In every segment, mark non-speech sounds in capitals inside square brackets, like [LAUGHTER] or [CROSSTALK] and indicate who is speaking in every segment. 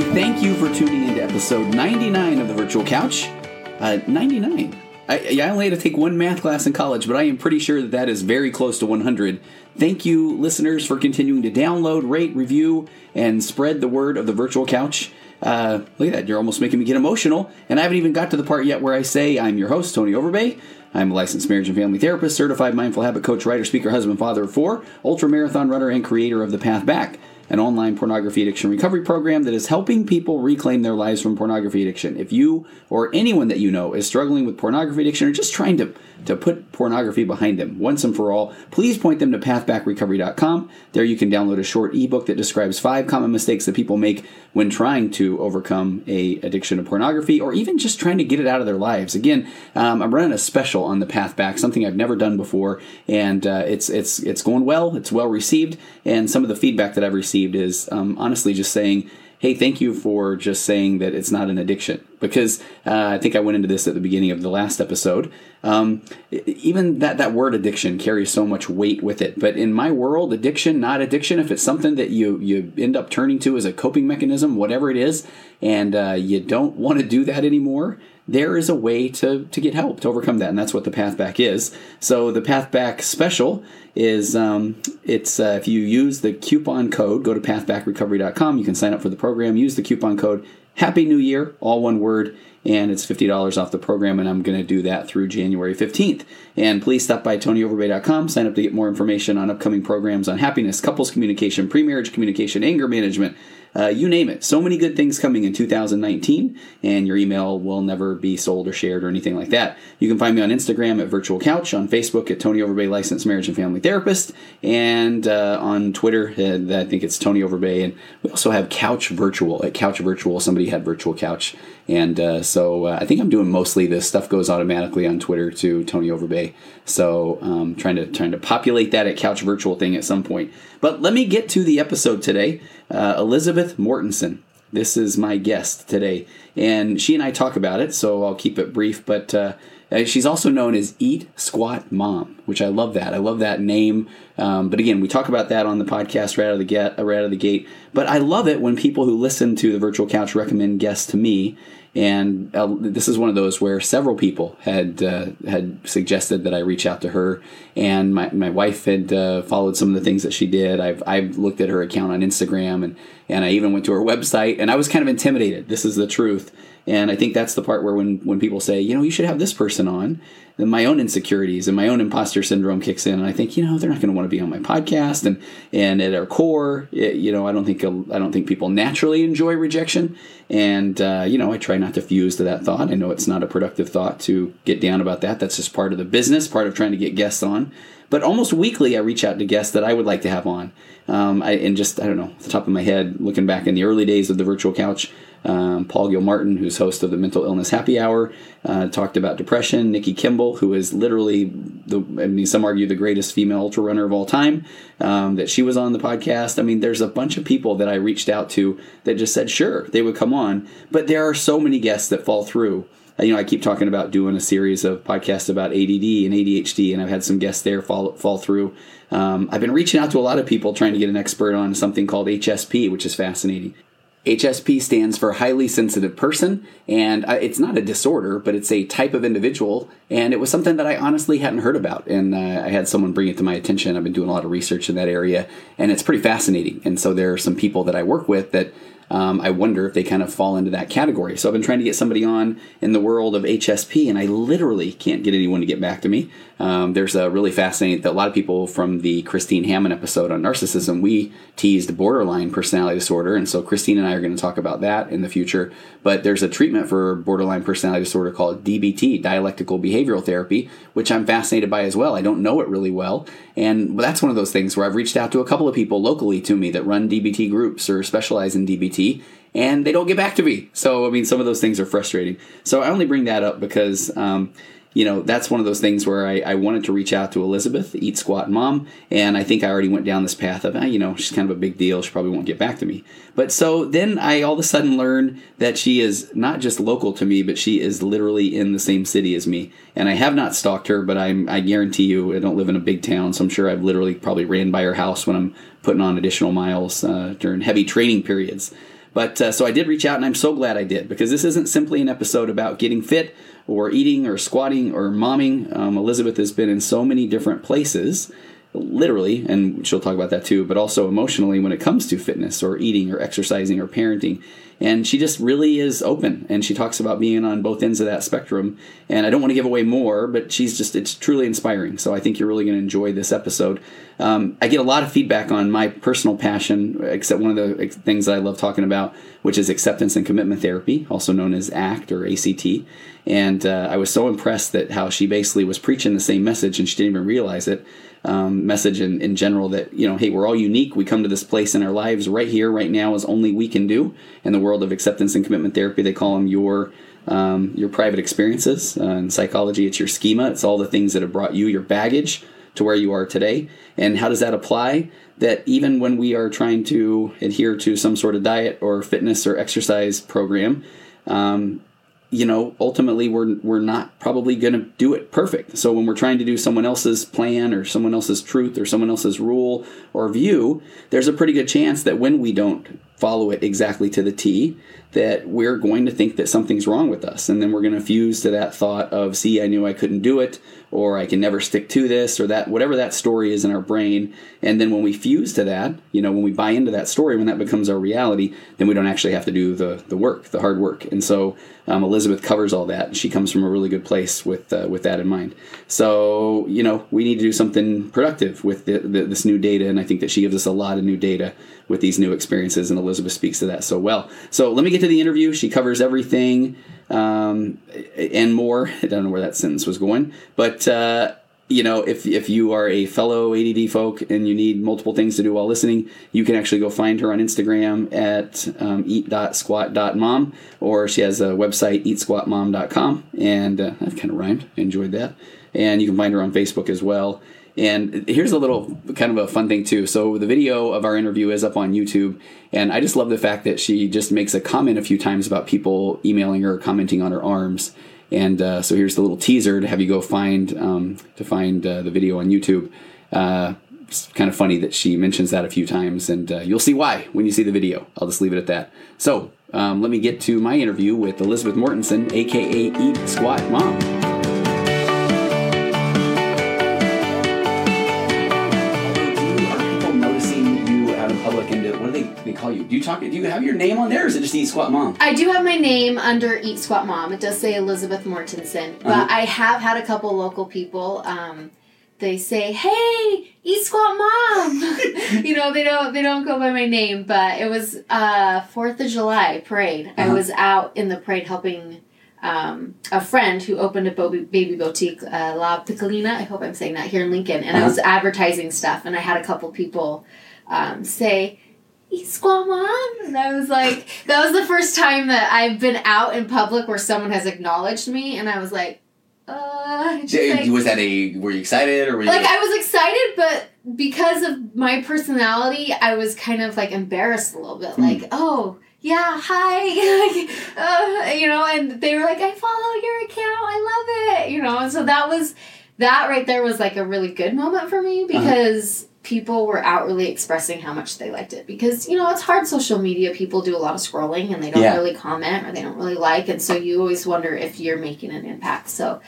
Speaker 1: everybody. Thank you for tuning in to episode 99 of the Virtual Couch. Uh, 99. I, I only had to take one math class in college, but I am pretty sure that that is very close to 100. Thank you, listeners, for continuing to download, rate, review, and spread the word of the Virtual Couch. Uh, look at that, you're almost making me get emotional. And I haven't even got to the part yet where I say I'm your host, Tony Overbay. I'm a licensed marriage and family therapist, certified mindful habit coach, writer, speaker, husband, father of four, ultra marathon runner, and creator of The Path Back an online pornography addiction recovery program that is helping people reclaim their lives from pornography addiction. If you or anyone that you know is struggling with pornography addiction or just trying to, to put pornography behind them once and for all, please point them to pathbackrecovery.com. There you can download a short ebook that describes five common mistakes that people make when trying to overcome a addiction to pornography or even just trying to get it out of their lives. Again, um, I'm running a special on the path back, something I've never done before, and uh, it's it's it's going well. It's well received, and some of the feedback that I've received is um, honestly just saying hey, thank you for just saying that it's not an addiction. Because uh, I think I went into this at the beginning of the last episode. Um, even that, that word addiction carries so much weight with it. But in my world, addiction, not addiction, if it's something that you, you end up turning to as a coping mechanism, whatever it is, and uh, you don't want to do that anymore, there is a way to, to get help to overcome that, and that's what the Path Back is. So the Path Back special is um, it's uh, if you use the coupon code, go to pathbackrecovery.com. You can sign up for the program. Use the coupon code Happy New Year, all one word, and it's $50 off the program, and I'm going to do that through January 15th. And please stop by tonyoverbay.com, sign up to get more information on upcoming programs on happiness, couples communication, pre-marriage communication, anger management, uh, you name it. So many good things coming in 2019, and your email will never be sold or shared or anything like that. You can find me on Instagram at Virtual Couch, on Facebook at Tony Overbay Licensed Marriage and Family Therapist, and uh, on Twitter, uh, I think it's Tony Overbay. And we also have Couch Virtual at Couch Virtual. Somebody had Virtual Couch. And uh, so uh, I think I'm doing mostly this stuff goes automatically on Twitter to Tony Overbay. So um, trying to trying to populate that at Couch Virtual thing at some point. But let me get to the episode today. Uh, Elisabeth Mortensen. This is my guest today, and she and I talk about it. So I'll keep it brief, but. Uh, uh, she's also known as Eat Squat Mom, which I love that. I love that name. Um, but again, we talk about that on the podcast right out of the get, right out of the gate. But I love it when people who listen to the Virtual Couch recommend guests to me, and uh, this is one of those where several people had uh, had suggested that I reach out to her, and my, my wife had uh, followed some of the things that she did. I've I've looked at her account on Instagram, and and I even went to her website, and I was kind of intimidated. This is the truth, and I think that's the part where when when people say, you know, you should have this person on, then my own insecurities and my own imposter syndrome kicks in, and I think, you know, they're not going to want to be on my podcast. And and at our core, it, you know, I don't think I don't think people naturally enjoy rejection, and uh, you know, I try not to fuse to that thought. I know it's not a productive thought to get down about that. That's just part of the business, part of trying to get guests on. But almost weekly, I reach out to guests that I would like to have on. Um, I, and just I don't know, the top of my head, looking back in the early days of the virtual couch, um, Paul Gilmartin, who's host of the Mental Illness Happy Hour, uh, talked about depression. Nikki Kimball, who is literally the, I mean, some argue the greatest female ultra runner of all time, um, that she was on the podcast. I mean, there's a bunch of people that I reached out to that just said, sure, they would come on. But there are so many guests that fall through. Uh, you know, I keep talking about doing a series of podcasts about ADD and ADHD, and I've had some guests there fall, fall through. Um, I've been reaching out to a lot of people trying to get an expert on something called HSP, which is fascinating. HSP stands for highly sensitive person, and uh, it's not a disorder, but it's a type of individual. And it was something that I honestly hadn't heard about, and uh, I had someone bring it to my attention. I've been doing a lot of research in that area, and it's pretty fascinating. And so there are some people that I work with that um, I wonder if they kind of fall into that category. So I've been trying to get somebody on in the world of HSP, and I literally can't get anyone to get back to me. Um, there's a really fascinating that a lot of people from the Christine Hammond episode on narcissism, we teased borderline personality disorder, and so Christine and I are going to talk about that in the future. But there's a treatment for borderline personality disorder called DBT, dialectical behavioral therapy, which I'm fascinated by as well. I don't know it really well, and that's one of those things where I've reached out to a couple of people locally to me that run DBT groups or specialize in DBT and they don't get back to me. So, I mean, some of those things are frustrating. So, I only bring that up because um, you know, that's one of those things where I, I, wanted to reach out to Elisabeth, Eat Squat Mom, and I think I already went down this path of, ah, you know, she's kind of a big deal. She probably won't get back to me. But so then I all of a sudden learn that she is not just local to me, but she is literally in the same city as me. And I have not stalked her, but I'm, I guarantee you, I don't live in a big town, so I'm sure I've literally probably ran by her house when I'm putting on additional miles uh, during heavy training periods. But uh, so I did reach out, and I'm so glad I did because this isn't simply an episode about getting fit or eating or squatting or momming. Um, Elisabeth has been in so many different places literally, and she'll talk about that too, but also emotionally when it comes to fitness or eating or exercising or parenting. And she just really is open and she talks about being on both ends of that spectrum. And I don't want to give away more, but she's just, it's truly inspiring. So I think you're really going to enjoy this episode. Um, I get a lot of feedback on my personal passion, except one of the things that I love talking about, which is acceptance and commitment therapy, also known as ACT or ACT. And uh, I was so impressed that how she basically was preaching the same message and she didn't even realize it um, message in, in general that, you know, hey, we're all unique. We come to this place in our lives right here, right now, is only we can do. In the world of acceptance and commitment therapy, they call them your um, your private experiences. Uh, in psychology, it's your schema. It's all the things that have brought you your baggage to where you are today. And how does that apply? That even when we are trying to adhere to some sort of diet or fitness or exercise program, um, you know, ultimately we're we're not probably going to do it perfect. So when we're trying to do someone else's plan or someone else's truth or someone else's rule or view, there's a pretty good chance that when we don't follow it exactly to the T, that we're going to think that something's wrong with us. And then we're going to fuse to that thought of, see, I knew I couldn't do it, or I can never stick to this, or that, whatever that story is in our brain. And then when we fuse to that, you know, when we buy into that story, when that becomes our reality, then we don't actually have to do the, the work, the hard work. And so um, Elisabeth covers all that. And she comes from a really good place with, uh, with that in mind. So, you know, we need to do something productive with the, the, this new data. And I think that she gives us a lot of new data with these new experiences. And Elisabeth speaks to that so well. So let me get to the interview. She covers everything um, and more. I don't know where that sentence was going, but uh, you know, if if you are a fellow ADD folk and you need multiple things to do while listening, you can actually go find her on Instagram at um, eat.squat.mom, or she has a website eatsquatmom.com, and uh, that kind of rhymed. Enjoyed that. And you can find her on Facebook as well. And here's a little kind of a fun thing too. So the video of our interview is up on YouTube, and I just love the fact that she just makes a comment a few times about people emailing her, commenting on her arms. And uh, so here's the little teaser to have you go find um, to find uh, the video on YouTube. Uh, it's kind of funny that she mentions that a few times, and uh, you'll see why when you see the video. I'll just leave it at that. So um, let me get to my interview with Elisabeth Mortensen, aka Eat Squat Mom. Call you? Do you talk? Do you have your name on there, or is it just Eat Squat Mom?
Speaker 2: I do have my name under Eat Squat Mom. It does say Elisabeth Mortensen, but uh-huh. I have had a couple local people. Um, they say, "Hey, Eat Squat Mom." [LAUGHS] [LAUGHS] you know, they don't they don't go by my name, but it was uh Fourth of July parade. Uh-huh. I was out in the parade helping. Um, a friend who opened a baby boutique, uh, La Piccolina. I hope I'm saying that here in Lincoln, and uh-huh. I was advertising stuff, and I had a couple people um, say, Mom. And I was like, that was the first time that I've been out in public where someone has acknowledged me, and I was like, uh.
Speaker 1: Like, was that a, were you excited or were you
Speaker 2: like, I was excited, but because of my personality, I was kind of like embarrassed a little bit. Hmm. Like, oh, yeah, hi, [LAUGHS] uh, you know, and they were like, I follow your account, I love it, you know, and so that was, that right there was like a really good moment for me uh-huh. because. Uh-huh people were outwardly expressing how much they liked it. Because you know it's hard social media. People do a lot of scrolling and they don't yeah. really comment or they don't really like. And so you always wonder if you're making an impact. So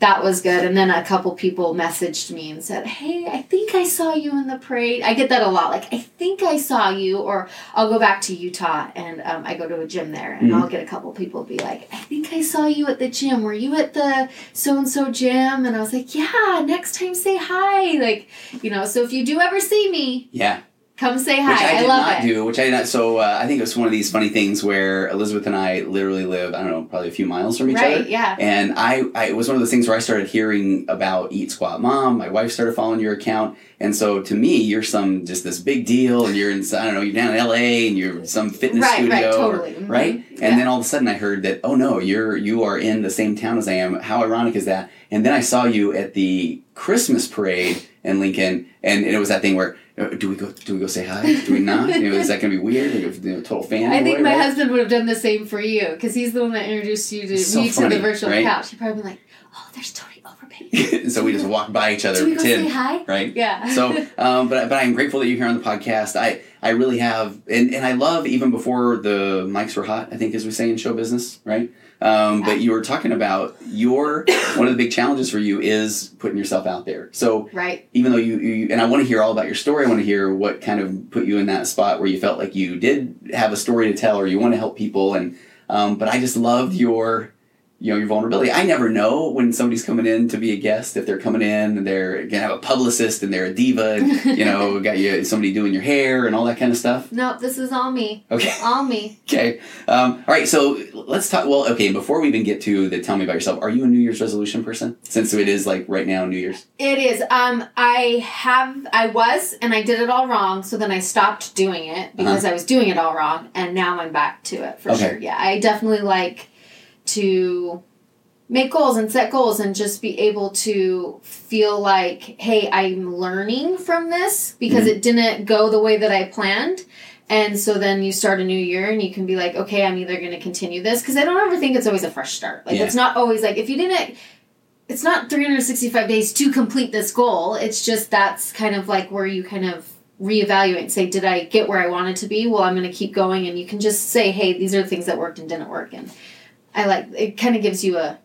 Speaker 2: that was good. And then a couple people messaged me and said, Hey, I think I saw you in the parade. I get that a lot. Like, I think I saw you. Or I'll go back to Utah and um, I go to a gym there and mm-hmm. I'll get a couple people be like, I think I saw you at the gym. Were you at the so and so gym? And I was like, Yeah, next time say hi. Like, you know, so if you do ever see me.
Speaker 1: Yeah.
Speaker 2: Come say hi.
Speaker 1: Which I,
Speaker 2: I
Speaker 1: did
Speaker 2: love
Speaker 1: not
Speaker 2: it.
Speaker 1: do. Which I did not. So uh, I think it was one of these funny things where Elisabeth and I literally live. I don't know, probably a few miles from each
Speaker 2: right,
Speaker 1: other.
Speaker 2: Yeah.
Speaker 1: And I, I, it was one of those things where I started hearing about Eat Squat Mom. My wife started following your account, and so to me, you're some just this big deal, and you're in. I don't know. You're down in L.A. and you're some fitness
Speaker 2: right,
Speaker 1: studio,
Speaker 2: right, totally.
Speaker 1: Mm-hmm. right? And
Speaker 2: yeah.
Speaker 1: then all of a sudden, I heard that. Oh no, you're you are in the same town as I am. How ironic is that? And then I saw you at the Christmas parade in Lincoln, and, and it was that thing where do we go? Do we go say hi? Do we not? you know, is that going to be weird? You know, total fan?
Speaker 2: I think
Speaker 1: boy,
Speaker 2: my
Speaker 1: right?
Speaker 2: husband would have done the same for you because he's the one that introduced you to
Speaker 1: so
Speaker 2: me
Speaker 1: funny,
Speaker 2: to the virtual
Speaker 1: right?
Speaker 2: couch. He'd probably be like, "Oh, there's Tony Overbay." [LAUGHS]
Speaker 1: so we just walk by each other,
Speaker 2: do we go say hi?
Speaker 1: right?
Speaker 2: Yeah.
Speaker 1: so, [LAUGHS] um, but but I'm grateful that you're here on the podcast. I I really have, and, and I love even before the mics were hot. I think as we say in show business, right? Um, but you were talking about your one of the big challenges for you is putting yourself out there. So
Speaker 2: Right.
Speaker 1: even though you, you and I want to hear all about your story, I want to hear what kind of put you in that spot where you felt like you did have a story to tell or you want to help people. And um, but I just loved your you know your vulnerability. I never know when somebody's coming in to be a guest if they're coming in and they're gonna have a publicist and they're a diva and you know [LAUGHS] got you somebody doing your hair and all that kind of stuff.
Speaker 2: Nope, this is all me.
Speaker 1: Okay. [LAUGHS]
Speaker 2: All me.
Speaker 1: Okay. Um, all right. So let's talk. Well, okay. Before we even get to the tell me about yourself, are you a New Year's resolution person? Since it is like right now New Year's.
Speaker 2: It is. Um, I have. I was, and I did it all wrong. So then I stopped doing it because I was doing it all wrong, and now I'm back to it for
Speaker 1: Uh-huh. Okay.
Speaker 2: sure. Yeah, I definitely like to make goals and set goals and just be able to feel like, hey, I'm learning from this because
Speaker 1: Mm-hmm.
Speaker 2: it didn't go the way that I planned. And so then you start a new year and you can be like, okay, I'm either going to continue this because I don't ever think it's always a fresh start. Like
Speaker 1: Yeah.
Speaker 2: it's not always like if you didn't it's not 365 days to complete this goal. It's just that's kind of like where you kind of reevaluate and say, did I get where I wanted to be? Well, I'm going to keep going. And you can just say, hey, these are the things that worked and didn't work. And I like it, kind of gives you a.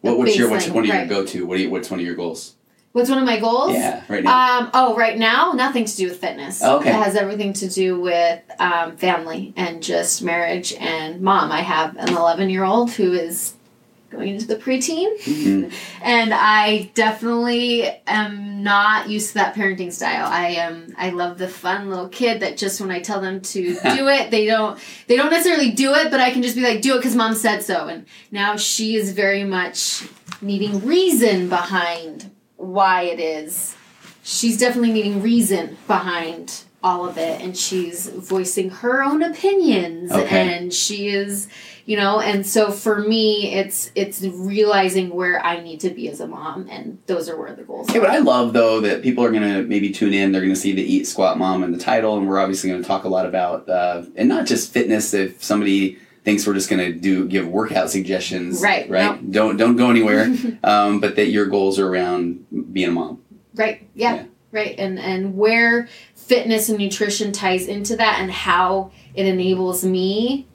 Speaker 1: What, what's your what's one of your go to? What do you, What's one of your goals?
Speaker 2: What's one of my goals?
Speaker 1: Yeah, right now.
Speaker 2: Um, oh, right now, nothing to do with fitness.
Speaker 1: Okay.
Speaker 2: It has everything to do with um, family and just marriage and mom. I have an 11 year old who is going into the preteen.
Speaker 1: Mhm.
Speaker 2: and I definitely am not used to that parenting style. I am I love the fun little kid that just when I tell them to [LAUGHS] do it, they don't they don't necessarily do it, but I can just be like do it cuz mom said so. And now she is very much needing reason behind why it is. She's definitely needing reason behind all of it and she's voicing her own opinions
Speaker 1: Okay.
Speaker 2: and she is you know and so for me it's it's realizing where i need to be as a mom and those are where the goals
Speaker 1: Okay,
Speaker 2: are
Speaker 1: but I love though that people are gonna maybe tune in. They're gonna see the Eat Squat Mom in the title, and we're obviously gonna talk a lot about uh, and not just fitness. If somebody thinks we're just gonna do give workout suggestions,
Speaker 2: Right,
Speaker 1: Right. Don't don't go anywhere. [LAUGHS] um, but that your goals are around being a mom.
Speaker 2: right yeah,
Speaker 1: Yeah.
Speaker 2: right and and where fitness and nutrition ties into that and how it enables me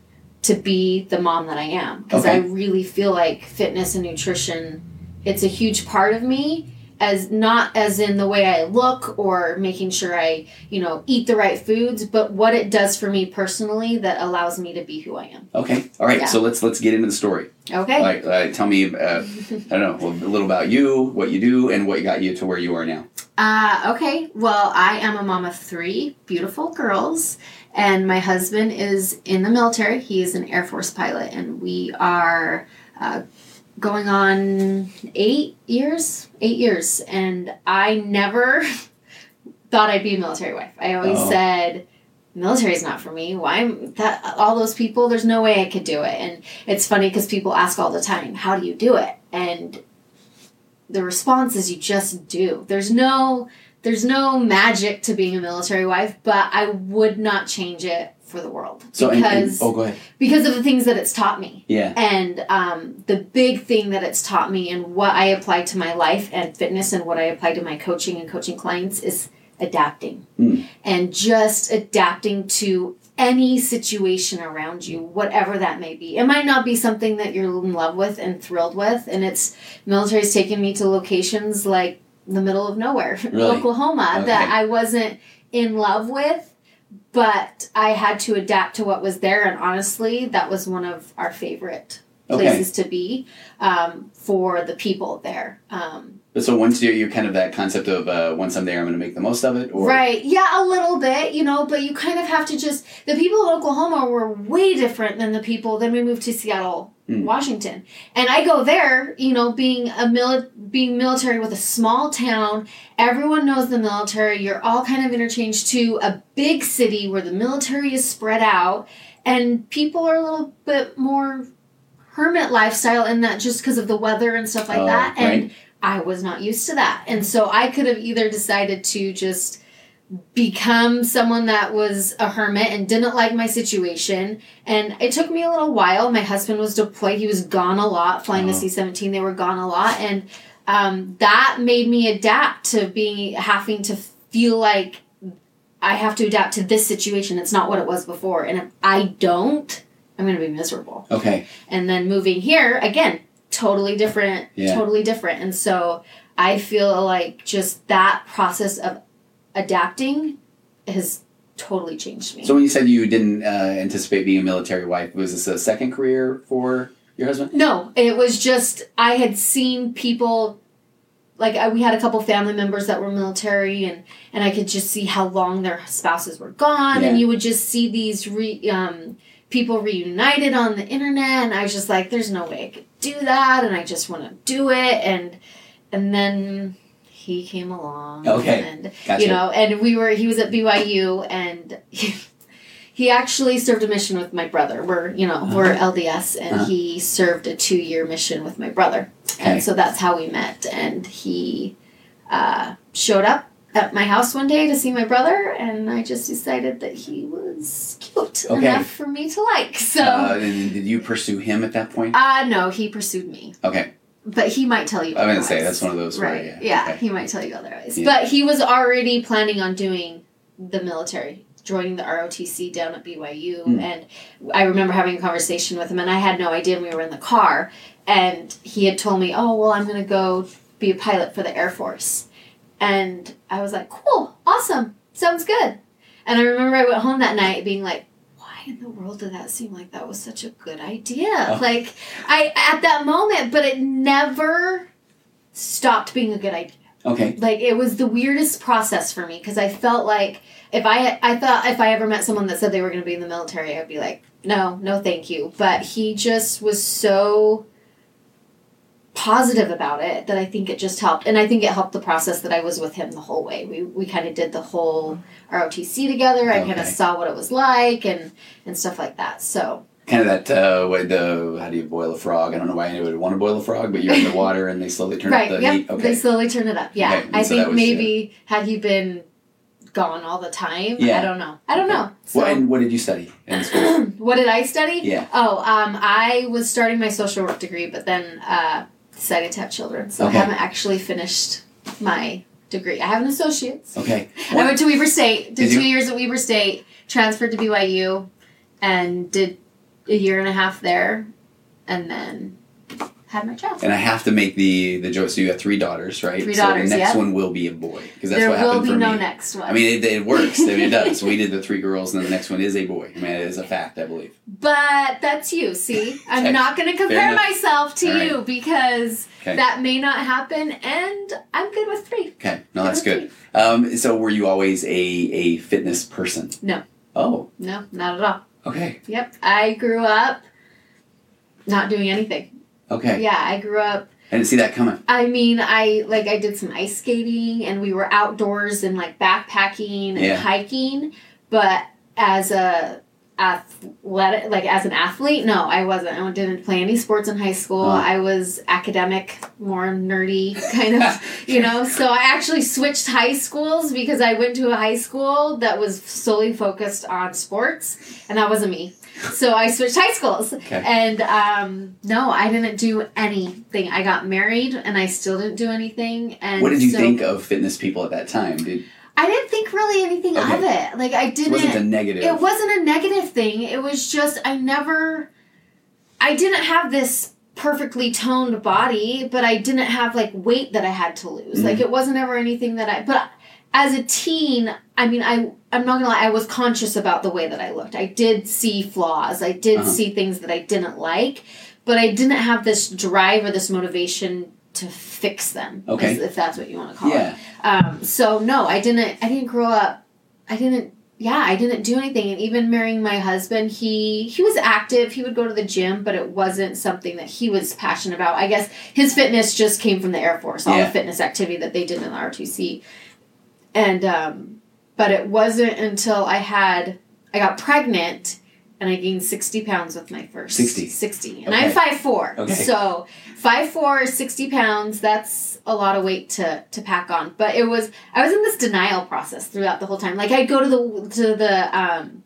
Speaker 2: to be the mom that i am because i really feel like fitness and nutrition it's a huge part of me as not as in the way I look or making sure I, you know, eat the right foods, but what it does for me personally that allows me to be who I am.
Speaker 1: Okay. All right.
Speaker 2: Yeah.
Speaker 1: So let's let's get into the story.
Speaker 2: Okay.
Speaker 1: Uh, tell me. Uh, I don't know a little about you, what you do, and what got you to where you are now.
Speaker 2: Uh, okay. Well, I am a mom of three beautiful girls, and my husband is in the military. He is an Air Force pilot, and we are uh, going on eight years. Eight years, and I never [LAUGHS] thought I'd be a military wife. I always
Speaker 1: Oh.
Speaker 2: said. is not for me. Why that all those people? There's no way I could do it. And it's funny because people ask all the time, "How do you do it?" And the response is you just do. There's no there's no magic to being a military wife, but I would not change it for the world
Speaker 1: So and- and-
Speaker 2: because
Speaker 1: oh, go ahead.
Speaker 2: because of the things that it's taught me.
Speaker 1: Yeah.
Speaker 2: And um, the big thing that it's taught me and what I apply to my life and fitness and what I apply to my coaching and coaching clients is adapting
Speaker 1: Mm.
Speaker 2: and just adapting to any situation around you, whatever that may be. It might not be something that you're in love with and thrilled with, and it's military's taken me to locations like the middle of nowhere, [LAUGHS]
Speaker 1: Really?
Speaker 2: Oklahoma,
Speaker 1: Okay.
Speaker 2: that I wasn't in love with, but I had to adapt to what was there, and honestly, that was one of our favorite
Speaker 1: Okay.
Speaker 2: places to be um, for the people there. Um,
Speaker 1: so once you're, you're kind of that concept of uh, once I'm there, I'm going to make the most of it. Or
Speaker 2: Right. Yeah, a little bit, you know, but you kind of have to just. The people in Oklahoma were way different than the people. Then we moved to Seattle,
Speaker 1: Mm.
Speaker 2: Washington, and I go there, you know, being a mili- being military with a small town. Everyone knows the military. You're all kind of interchanged to a big city where the military is spread out, and people are a little bit more hermit lifestyle in that just because of the weather and stuff like
Speaker 1: Oh,
Speaker 2: that. And
Speaker 1: right.
Speaker 2: I was not used to that. And so I could have either decided to just become someone that was a hermit and didn't like my situation. And it took me a little while. My husband was deployed, he was gone a lot, flying the
Speaker 1: Oh.
Speaker 2: C 17. They were gone a lot. And um, that made me adapt to being having to feel like I have to adapt to this situation. It's not what it was before. And if I don't, I'm going to be miserable.
Speaker 1: Okay.
Speaker 2: And then moving here, again, totally different,
Speaker 1: Yeah.
Speaker 2: totally different. And so I feel like just that process of adapting has totally changed me.
Speaker 1: So when you said you didn't uh, anticipate being a military wife, was this a second career for your husband?
Speaker 2: No, it was just I had seen people like I, we had a couple family members that were military and and I could just see how long their spouses were gone
Speaker 1: Yeah.
Speaker 2: and you would just see these re, um, people reunited on the internet and I was just like there's no way I could do that and I just want to do it and and then he came along
Speaker 1: Okay.
Speaker 2: and
Speaker 1: Gotcha.
Speaker 2: you know and we were he was at BYU and [LAUGHS] he actually served a mission with my brother we're you know we're LDS and
Speaker 1: Uh-huh.
Speaker 2: he served a two year mission with my brother
Speaker 1: Okay.
Speaker 2: and so that's how we met and he uh, showed up at my house one day to see my brother and I just decided that he was cute
Speaker 1: Okay.
Speaker 2: enough for me to like so
Speaker 1: Uh, did you pursue him at that point?
Speaker 2: uh no he pursued me
Speaker 1: Okay.
Speaker 2: But he might tell you
Speaker 1: I gonna say that's one of those where,
Speaker 2: right
Speaker 1: yeah,
Speaker 2: yeah,
Speaker 1: okay.
Speaker 2: he might tell you otherwise
Speaker 1: Yeah.
Speaker 2: but he was already planning on doing the military joining the ROTC down at BYU
Speaker 1: Hmm.
Speaker 2: and I remember having a conversation with him and I had no idea we were in the car and he had told me oh well I'm gonna go be a pilot for the Air Force and I was like cool awesome sounds good and I remember I went home that night being like in the world did that seem like that was such a good idea
Speaker 1: Oh.
Speaker 2: like I at that moment but it never stopped being a good idea
Speaker 1: Okay.
Speaker 2: like it was the weirdest process for me because I felt like if I I thought if I ever met someone that said they were going to be in the military, I'd be like, no, no, thank you. But he just was so positive about it that I think it just helped, and I think it helped the process that I was with him the whole way. We we kind of did the whole ROTC together. I kind of saw what it was like and and stuff like that. So
Speaker 1: Kind of that uh, what the how do you boil a frog? I don't know why anyone would want to boil a frog, but you're in the water and they slowly turn
Speaker 2: right,
Speaker 1: up the
Speaker 2: yep,
Speaker 1: heat. Okay.
Speaker 2: they slowly turn it up. Yeah,
Speaker 1: Okay,
Speaker 2: I
Speaker 1: so
Speaker 2: think
Speaker 1: was,
Speaker 2: maybe had he been gone all the time,
Speaker 1: Yeah.
Speaker 2: I don't know. I don't
Speaker 1: Okay.
Speaker 2: know. So.
Speaker 1: Well, and what did you study in school? [CLEARS THROAT]
Speaker 2: what did I study?
Speaker 1: Yeah.
Speaker 2: Oh, um, I was starting my social work degree, but then uh, decided to have children, so
Speaker 1: Okay.
Speaker 2: I haven't actually finished my degree. I have an associate's.
Speaker 1: Okay.
Speaker 2: I went to Weber State, did,
Speaker 1: Did you?
Speaker 2: two years at Weber State, transferred to BYU, and did a year and a half there, and then had my child.
Speaker 1: And I have to make the the joke. So you have three daughters, right?
Speaker 2: Three
Speaker 1: so
Speaker 2: daughters,
Speaker 1: the next
Speaker 2: yep.
Speaker 1: one will be a boy because that's
Speaker 2: there
Speaker 1: what
Speaker 2: will
Speaker 1: happened
Speaker 2: be
Speaker 1: for
Speaker 2: no
Speaker 1: me.
Speaker 2: next one.
Speaker 1: I mean, it, it works. I mean, it does. [LAUGHS] We did the three girls, and then the next one is a boy. I mean, it is a fact, I believe.
Speaker 2: but that's you. See, I'm
Speaker 1: Okay.
Speaker 2: not going to compare myself to
Speaker 1: right.
Speaker 2: you because
Speaker 1: Okay.
Speaker 2: that may not happen, and I'm good with three.
Speaker 1: Okay. No, that's good. Um, so were you always a a fitness person?
Speaker 2: No.
Speaker 1: Oh.
Speaker 2: No, not at all.
Speaker 1: Okay.
Speaker 2: Yep. I grew up not doing anything.
Speaker 1: Okay.
Speaker 2: Yeah, I grew up
Speaker 1: I didn't see that coming.
Speaker 2: I mean, I like I did some ice skating and we were outdoors and like backpacking and
Speaker 1: Yeah.
Speaker 2: hiking, but as a athletic like as an athlete, no, I wasn't. I didn't play any sports in high school.
Speaker 1: Huh.
Speaker 2: I was academic, more nerdy kind of, [LAUGHS] you know. So I actually switched high schools because I went to a high school that was solely focused on sports and that wasn't me. So I switched high schools.
Speaker 1: Okay.
Speaker 2: And um, no, I didn't do anything. I got married and I still didn't do anything. And
Speaker 1: What did you
Speaker 2: so-
Speaker 1: think of fitness people at that time? Did
Speaker 2: I didn't think really anything
Speaker 1: Okay.
Speaker 2: of it. Like I didn't.
Speaker 1: It wasn't a negative?
Speaker 2: It wasn't a negative thing. It was just I never. I didn't have this perfectly toned body, but I didn't have like weight that I had to lose.
Speaker 1: Mhm.
Speaker 2: Like it wasn't ever anything that I. But as a teen, I mean, I I'm not gonna lie. I was conscious about the way that I looked. I did see flaws. I did
Speaker 1: Uh-huh.
Speaker 2: see things that I didn't like, but I didn't have this drive or this motivation to fix them.
Speaker 1: Okay.
Speaker 2: if that's what you want to call it.
Speaker 1: Yeah.
Speaker 2: Um, so no, I didn't. I didn't grow up. I didn't. Yeah, I didn't do anything. And even marrying my husband, he he was active. He would go to the gym, but it wasn't something that he was passionate about. I guess his fitness just came from the Air Force, all
Speaker 1: Yeah.
Speaker 2: the fitness activity that they did in the RTC. And um, but it wasn't until I had I got pregnant and I gained sixty pounds with my first
Speaker 1: 60.
Speaker 2: Sixty, and
Speaker 1: Okay.
Speaker 2: I'm five four.
Speaker 1: Okay.
Speaker 2: So five four, 60 pounds. That's a lot of weight to to pack on. But it was I was in this denial process throughout the whole time. Like I'd go to the to the um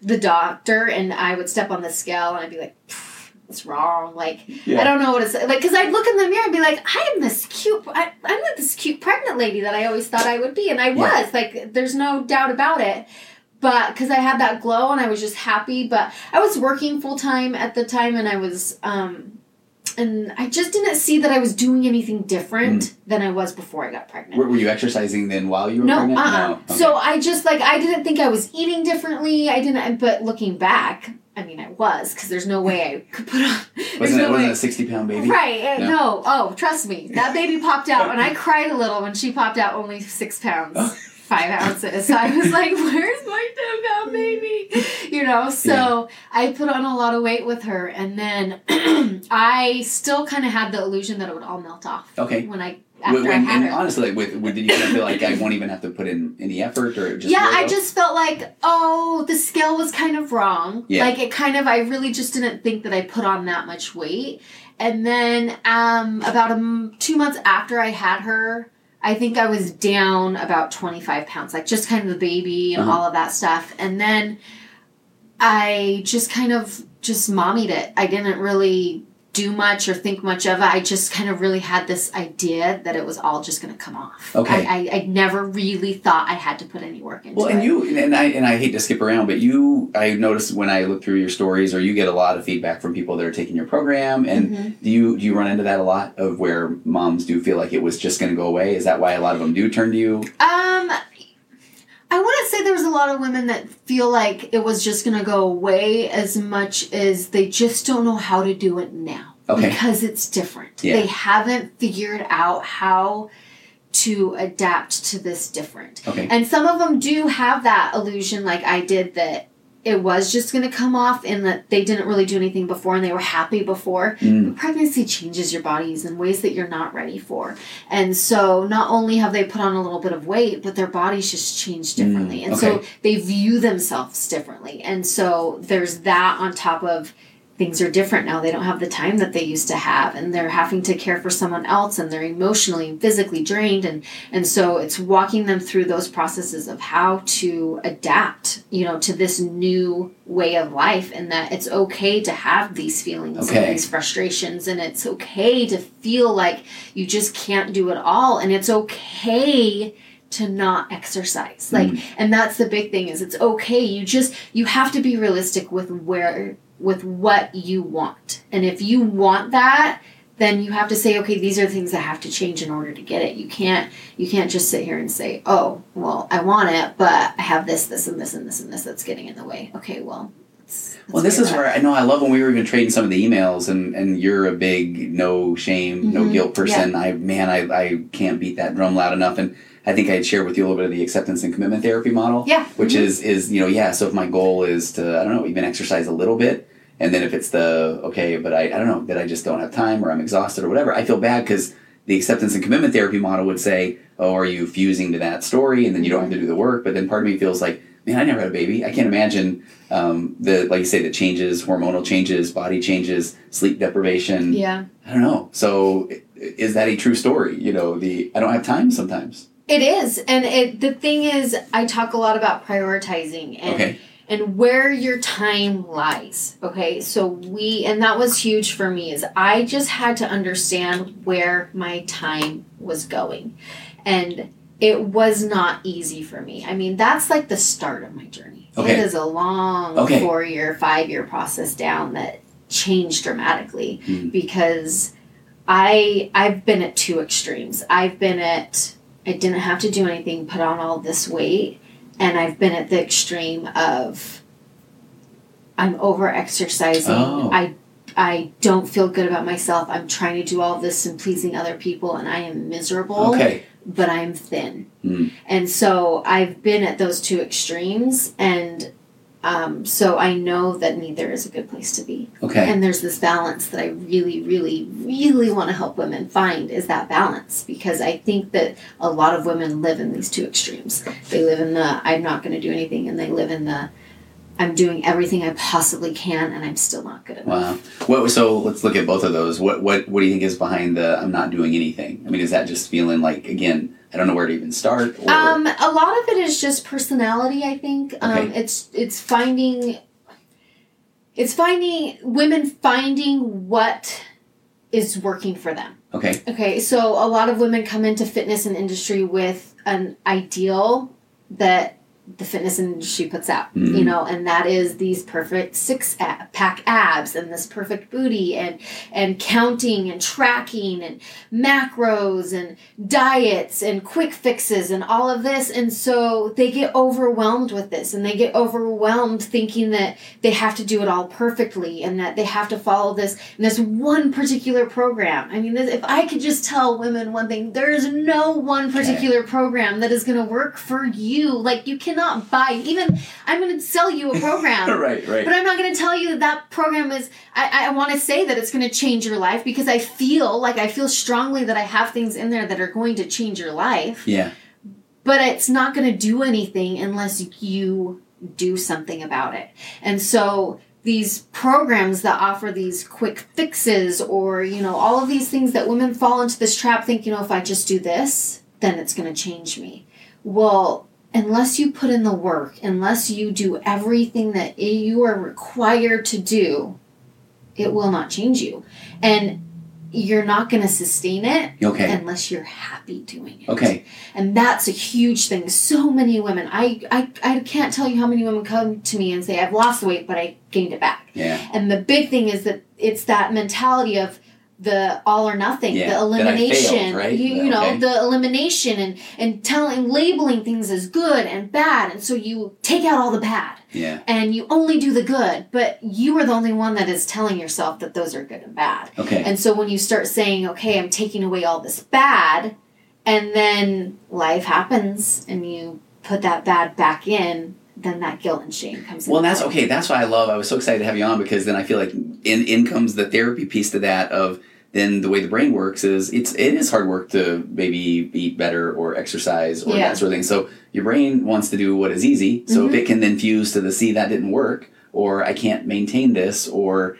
Speaker 2: the doctor and I would step on the scale and I'd be like, what's wrong? Like,
Speaker 1: Yeah.
Speaker 2: I don't know what it's like. Because I'd look in the mirror and be like, I am this cute, I, I'm not this cute pregnant lady that I always thought I would be. And I
Speaker 1: Yeah.
Speaker 2: was. Like, there's no doubt about it. But because I had that glow and I was just happy. But I was working full time at the time and I was, um, and I just didn't see that I was doing anything different hmm. than I was before I got pregnant.
Speaker 1: Were, were you exercising then while you were
Speaker 2: No,
Speaker 1: pregnant?
Speaker 2: uh-uh.
Speaker 1: Okay.
Speaker 2: So I just like I didn't think I was eating differently. I didn't, but looking back, I mean, I was because there's no way I could put on. [LAUGHS]
Speaker 1: wasn't it wasn't it a sixty pound baby?
Speaker 2: Right?
Speaker 1: No.
Speaker 2: No. Oh, trust me, that baby popped out, and I [LAUGHS] cried a little when she popped out. Only six pounds,
Speaker 1: Oh.
Speaker 2: Five ounces. So I was [LAUGHS] like, "Where's my pound baby?" You know. So I put on a lot of weight with her, and then [CLEARS THROAT] I still kind of had the illusion that it would all melt off
Speaker 1: Okay.
Speaker 2: when I
Speaker 1: When,
Speaker 2: I
Speaker 1: when-
Speaker 2: had
Speaker 1: and
Speaker 2: her.
Speaker 1: honestly, like, with, with, did you kind of feel like I won't even have to put in any effort or just
Speaker 2: yeah, I just felt like, oh, the scale was kind of wrong.
Speaker 1: Yeah.
Speaker 2: Like it kind of, I really just didn't think that I put on that much weight. And then um, about a two months after I had her, I think I was down about 25 pounds, like just kind of the baby and
Speaker 1: Uh-huh.
Speaker 2: all of that stuff. And then I just kind of just mommied it. I didn't really do much or think much of it. I just kind of really had this idea that it was all just going to come off.
Speaker 1: Okay.
Speaker 2: I, I, I never really thought I had to put any work into it.
Speaker 1: Well,
Speaker 2: it.
Speaker 1: and you and I and I hate to skip around, but you I noticed when I look through your stories, or you get a lot of feedback from people that are taking your program, and
Speaker 2: Mhm.
Speaker 1: do you do you run into that a lot of where moms do feel like it was just going to go away? Is that why a lot of them do turn to you?
Speaker 2: Um, I wouldn't say there's a lot of women that feel like it was just going to go away as much as they just don't know how to do it now.
Speaker 1: Okay.
Speaker 2: Because it's different.
Speaker 1: Yeah.
Speaker 2: They haven't figured out how to adapt to this different.
Speaker 1: Okay.
Speaker 2: And some of them do have that illusion, like I did, that it was just going to come off and that they didn't really do anything before and they were happy before.
Speaker 1: Mm.
Speaker 2: But pregnancy changes your bodies in ways that you're not ready for. And so not only have they put on a little bit of weight, but their bodies just change differently.
Speaker 1: Mm,
Speaker 2: and so they view themselves differently. And so there's that on top of things are different now. They don't have the time that they used to have and they're having to care for someone else and they're emotionally and physically drained and and so it's walking them through those processes of how to adapt, you know, to this new way of life and that it's okay to have these feelings
Speaker 1: Okay.
Speaker 2: and these frustrations and it's okay to feel like you just can't do it all and it's okay to not exercise like mm. and that's the big thing is it's okay you just you have to be realistic with where with what you want and if you want that then you have to say okay these are the things that have to change in order to get it you can't you can't just sit here and say oh well i want it but i have this this and this and this and this that's getting in the way okay well let's, let's
Speaker 1: Well, this is
Speaker 2: that
Speaker 1: where I know I love when we were even trading some of the emails, and, and you're a big no shame, no
Speaker 2: Mhm.
Speaker 1: guilt person. I man, I, I can't beat that drum loud enough. And I think I'd share with you a little bit of the acceptance and commitment therapy model.
Speaker 2: Yeah.
Speaker 1: Which
Speaker 2: Mhm.
Speaker 1: is is you know yeah. So if my goal is to I don't know even exercise a little bit, and then if it's the okay, but I I don't know that I just don't have time or I'm exhausted or whatever, I feel bad because the acceptance and commitment therapy model would say, oh, are you fusing to that story, and then you don't have to do the work. But then part of me feels like man, I never had a baby. I can't imagine um, the like you say the changes, hormonal changes, body changes, sleep deprivation.
Speaker 2: yeah
Speaker 1: I don't know. So is that a true story? You know, the I don't have time sometimes.
Speaker 2: It is, and it the thing is, I talk a lot about prioritizing and
Speaker 1: Okay.
Speaker 2: And where your time lies. Okay, so we and that was huge for me is I just had to understand where my time was going, and it was not easy for me. I mean, that's like the start of my journey.
Speaker 1: Okay.
Speaker 2: It is a long
Speaker 1: Okay.
Speaker 2: four year, five year process down that changed dramatically
Speaker 1: Mhm.
Speaker 2: because I I've been at two extremes. I've been at I didn't have to do anything, put on all this weight, and I've been at the extreme of I'm over exercising.
Speaker 1: Oh.
Speaker 2: I I don't feel good about myself. I'm trying to do all this and pleasing other people and I am miserable,
Speaker 1: Okay.
Speaker 2: but I'm thin.
Speaker 1: Mm.
Speaker 2: And so I've been at those two extremes and um, so I know that neither is a good place to be.
Speaker 1: Okay.
Speaker 2: And there's this balance that I really, really, really want to help women find is that balance because I think that a lot of women live in these two extremes. They live in the I'm not going to do anything, and they live in the I'm doing everything I possibly can, and I'm still not good enough.
Speaker 1: Wow. What? So let's look at both of those. What? What? What do you think is behind the I'm not doing anything? I mean, is that just feeling like again? I don't know where to even start. Or,
Speaker 2: Um, a lot of it is just personality. I think um,
Speaker 1: Okay.
Speaker 2: it's it's finding it's finding women finding what is working for them.
Speaker 1: Okay.
Speaker 2: Okay, so a lot of women come into fitness and industry with an ideal that the fitness industry puts out,
Speaker 1: Mhm.
Speaker 2: you know, and that is these perfect six pack abs and this perfect booty and and counting and tracking and macros and diets and quick fixes and all of this and so they get overwhelmed with this and they get overwhelmed thinking that they have to do it all perfectly and that they have to follow this and this one particular program. I mean, if I could just tell women one thing, there is no one particular program that is going to work for you. Like you cannot buy even I'm going to sell you a program. [LAUGHS]
Speaker 1: right, right.
Speaker 2: But I'm not going to tell you that that program is. I, I want to say that it's going to change your life because I feel like I feel strongly that I have things in there that are going to change your life.
Speaker 1: yeah.
Speaker 2: But it's not going to do anything unless you do something about it. And so these programs that offer these quick fixes or, you know, all of these things that women fall into this trap thinking, oh, if I just do this, then it's going to change me. Well, unless you put in the work, unless you do everything that you are required to do, it will not change you. And you're not going to sustain it
Speaker 1: Okay.
Speaker 2: unless you're happy doing it
Speaker 1: Okay.
Speaker 2: and that's a huge thing so many women I, I i can't tell you how many women come to me and say i've lost weight but i gained it back
Speaker 1: Yeah.
Speaker 2: and the big thing is that it's that mentality of the all or nothing
Speaker 1: Yeah,
Speaker 2: the elimination
Speaker 1: failed, right?
Speaker 2: you, you know
Speaker 1: Okay.
Speaker 2: the elimination and and telling labeling things as good and bad and so you take out all the bad
Speaker 1: Yeah.
Speaker 2: and you only do the good but you are the only one that is telling yourself that those are good and bad
Speaker 1: Okay.
Speaker 2: and so when you start saying, okay, I'm taking away all this bad, and then life happens and you put that bad back in, then that guilt and shame comes in.
Speaker 1: Well, that's okay. That's why I love. I was so excited to have you on because then I feel like in in comes the therapy piece to that of then the way the brain works is it's it is hard work to maybe eat better or exercise or
Speaker 2: Yeah.
Speaker 1: that sort of thing. So your brain wants to do what is easy. So
Speaker 2: Mm-hmm.
Speaker 1: if it can then fuse to the see that didn't work or I can't maintain this or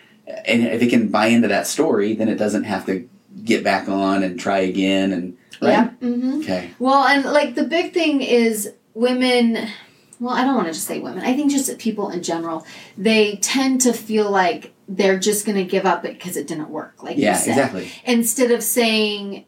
Speaker 1: and if it can buy into that story, then it doesn't have to get back on and try again and right.
Speaker 2: Yeah. hmm
Speaker 1: Okay.
Speaker 2: Well, and like the big thing is women. Well, I don't want to just say women. I think just people in general, they tend to feel like they're just going to give up because it didn't work. Like
Speaker 1: Yeah.
Speaker 2: you said.
Speaker 1: Exactly.
Speaker 2: instead of saying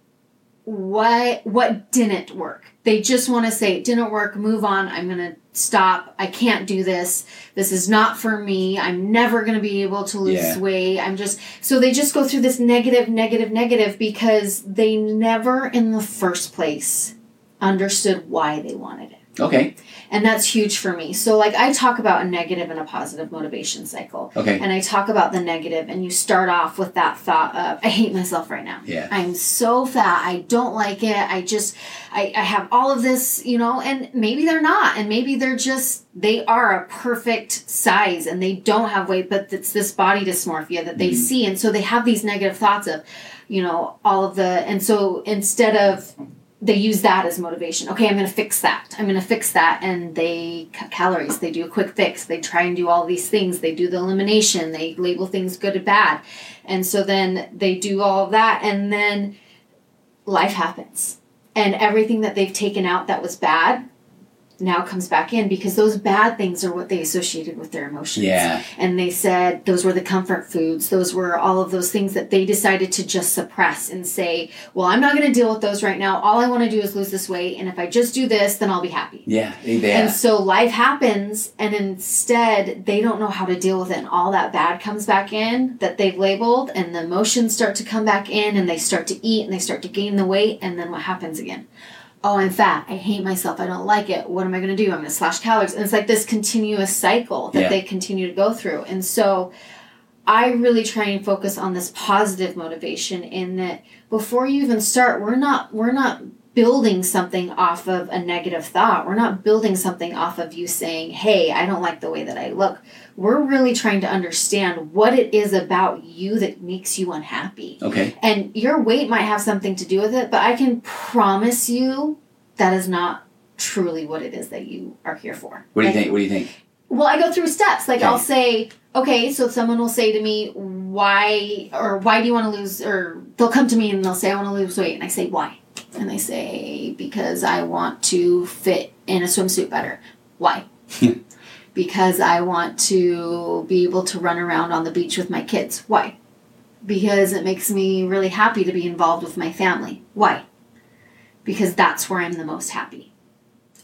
Speaker 2: what what didn't work they just want to say it didn't work move on i'm going to stop i can't do this this is not for me i'm never going to be able to lose
Speaker 1: Yeah.
Speaker 2: weight i'm just so they just go through this negative negative negative because they never in the first place understood why they wanted it
Speaker 1: Okay.
Speaker 2: and that's huge for me so like i talk about a negative and a positive motivation cycle
Speaker 1: Okay.
Speaker 2: and I talk about the negative, and you start off with that thought of, I hate myself right now.
Speaker 1: Yeah.
Speaker 2: I'm so fat. I don't like it. I just, I, I have all of this, you know, and maybe they're not. And maybe they're just, they are a perfect size and they don't have weight, but it's this body dysmorphia that they
Speaker 1: Mhm.
Speaker 2: see. And so they have these negative thoughts of, you know, all of the, and so instead of, they use that as motivation. Okay, I'm going to fix that. I'm going to fix that. And they cut calories. They do a quick fix. They try and do all these things. They do the elimination. They label things good and bad. And so then they do all of that. And then life happens. And everything that they've taken out that was bad now comes back in because those bad things are what they associated with their emotions.
Speaker 1: Yeah.
Speaker 2: And they said those were the comfort foods. Those were all of those things that they decided to just suppress and say, well, I'm not going to deal with those right now. All I want to do is lose this weight. And if I just do this, then I'll be happy.
Speaker 1: Yeah. Yeah.
Speaker 2: And so life happens, and instead they don't know how to deal with it. And all that bad comes back in that they've labeled, and the emotions start to come back in, and they start to eat and they start to gain the weight. And then what happens again? Oh, I'm fat. I hate myself. I don't like it. What am I going to do? I'm going to slash calories. And it's like this continuous cycle that
Speaker 1: Yeah.
Speaker 2: they continue to go through. And so I really try and focus on this positive motivation in that before you even start, we're not we're not building something off of a negative thought. We're not building something off of you saying, "Hey, I don't like the way that I look." We're really trying to understand what it is about you that makes you unhappy.
Speaker 1: Okay.
Speaker 2: And your weight might have something to do with it, but I can promise you that is not truly what it is that you are here for.
Speaker 1: What do you
Speaker 2: Like,
Speaker 1: think? What do you think?
Speaker 2: well, I go through steps. Like
Speaker 1: Okay.
Speaker 2: I'll say, okay, so someone will say to me, why or why do you want to lose or they'll come to me and they'll say I want to lose weight and I say why? And they say because I want to fit in a swimsuit better. Why? [LAUGHS] Because I want to be able to run around on the beach with my kids. Why? Because it makes me really happy to be involved with my family. Why? Because that's where I'm the most happy.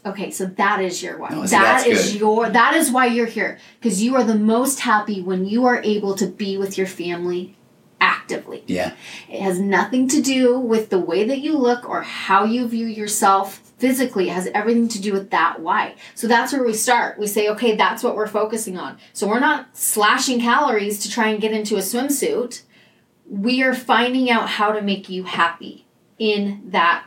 Speaker 2: Okay, so that is your why.
Speaker 1: No,
Speaker 2: that is
Speaker 1: good.
Speaker 2: your that is why you're here because you are the most happy when you are able to be with your family actively.
Speaker 1: Yeah.
Speaker 2: It has nothing to do with the way that you look or how you view yourself physically. It has everything to do with that why. So that's where we start. We say, okay, that's what we're focusing on. So we're not slashing calories to try and get into a swimsuit. We are finding out how to make you happy in that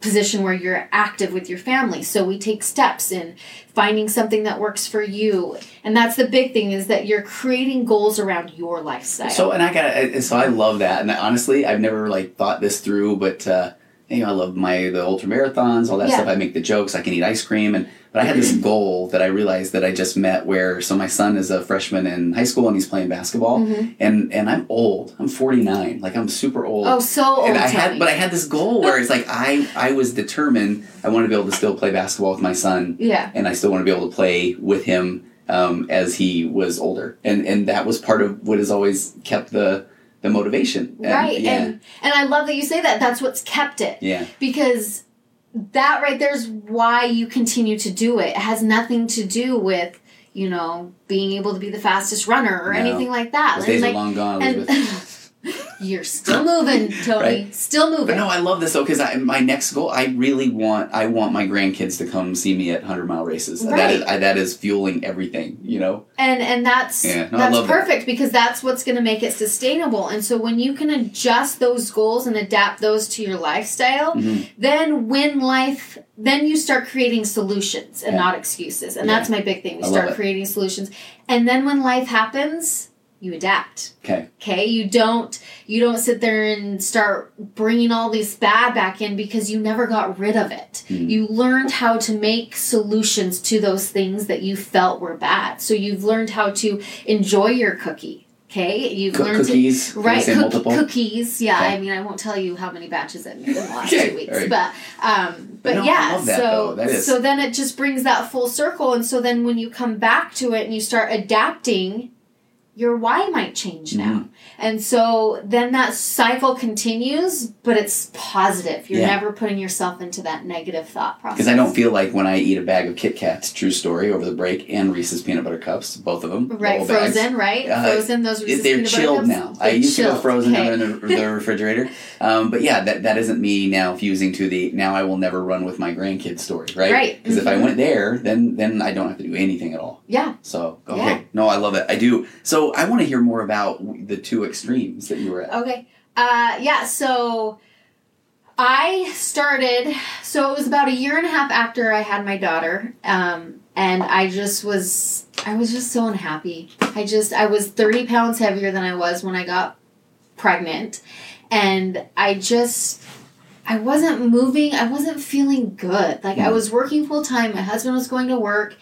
Speaker 2: position where you're active with your family. So we take steps in finding something that works for you. And that's the big thing is that you're creating goals around your lifestyle.
Speaker 1: So and I got so I love that, and honestly, I've never like thought this through, but uh, you know, I love my the ultra marathons, all that
Speaker 2: Yeah.
Speaker 1: stuff. I make the jokes. I can eat ice cream, and but I had this goal that I realized that I just met. Where so my son is a freshman in high school and he's playing basketball, and and I'm old. I'm 49. Like I'm super old.
Speaker 2: Mm-hmm. Oh, so old.
Speaker 1: and I had, but I had this goal where it's like I, I was determined. I want to be able to still play basketball with my son,
Speaker 2: yeah.
Speaker 1: and I still want to be able to play with him um, as he was older, and and that was part of what has always kept the the motivation. And,
Speaker 2: right.
Speaker 1: Yeah.
Speaker 2: And and I love that you say that. That's what's kept it.
Speaker 1: yeah.
Speaker 2: Because that right there's why you continue to do it. It has nothing to do with, you know, being able to be the fastest runner or
Speaker 1: No.
Speaker 2: anything like that.
Speaker 1: Those days
Speaker 2: like,
Speaker 1: are long gone.
Speaker 2: and. [LAUGHS] you're still moving, Tony.
Speaker 1: Right.
Speaker 2: Still moving.
Speaker 1: But no, I love this though because my next goal, I really want, I want my grandkids to come see me at hundred mile races.
Speaker 2: Right.
Speaker 1: is, I, that is fueling everything. You know.
Speaker 2: and and that's
Speaker 1: Yeah, no,
Speaker 2: that's
Speaker 1: love that.
Speaker 2: perfect because that's what's going to make it sustainable and so when you can adjust those goals and adapt those to your lifestyle
Speaker 1: Mhm.
Speaker 2: then when life then you start creating solutions and
Speaker 1: Yeah.
Speaker 2: not excuses and
Speaker 1: Yeah.
Speaker 2: that's my big thing we
Speaker 1: I
Speaker 2: start creating solutions and then when life happens you adapt
Speaker 1: Okay.
Speaker 2: okay you don't you don't sit there and start bringing all this bad back in because you never got rid of it
Speaker 1: Mhm.
Speaker 2: you learned how to make solutions to those things that you felt were bad so you've learned how to enjoy your cookie okay you've
Speaker 1: Cook
Speaker 2: learned
Speaker 1: cookies.
Speaker 2: to right
Speaker 1: say
Speaker 2: cook-
Speaker 1: multiple.
Speaker 2: cookies yeah
Speaker 1: Okay.
Speaker 2: i mean i won't tell you how many batches i've made in the last
Speaker 1: Okay,
Speaker 2: two weeks
Speaker 1: right.
Speaker 2: but um but,
Speaker 1: no, I
Speaker 2: yeah so
Speaker 1: though. That is-
Speaker 2: so then it just brings that full circle and so then when you come back to it and you start adapting your why might change now.
Speaker 1: Mm-hmm.
Speaker 2: And so then that cycle continues, but it's positive. You're
Speaker 1: Yeah.
Speaker 2: never putting yourself into that negative thought process.
Speaker 1: Because I don't feel like when I eat a bag of Kit Kats, true story, over the break, and Reese's peanut butter cups, both of them,
Speaker 2: Right,
Speaker 1: double bags,
Speaker 2: frozen, right?
Speaker 1: Uh,
Speaker 2: frozen, those Reese's
Speaker 1: they're
Speaker 2: peanut butter
Speaker 1: chilled now. I
Speaker 2: They're
Speaker 1: used to go frozen
Speaker 2: okay.
Speaker 1: in the, the refrigerator. Um, but yeah, that, that isn't me now fusing to the now I will never run with my grandkids story, right?
Speaker 2: Right,
Speaker 1: Because if I
Speaker 2: mhm.
Speaker 1: went there, then then I don't have to do anything at all.
Speaker 2: Yeah.
Speaker 1: So okay,
Speaker 2: Yeah.
Speaker 1: no, I love it. I do. So I want to hear more about the two extremes that you were at.
Speaker 2: Okay. Uh, yeah, so I started, so it was about a year and a half after I had my daughter. Um, and I just was, I was just so unhappy. I just, I was 30 pounds heavier than I was when I got pregnant. And I just, I wasn't moving. I wasn't feeling good. Like I
Speaker 1: Mhm.
Speaker 2: was working full time. My husband was going to work.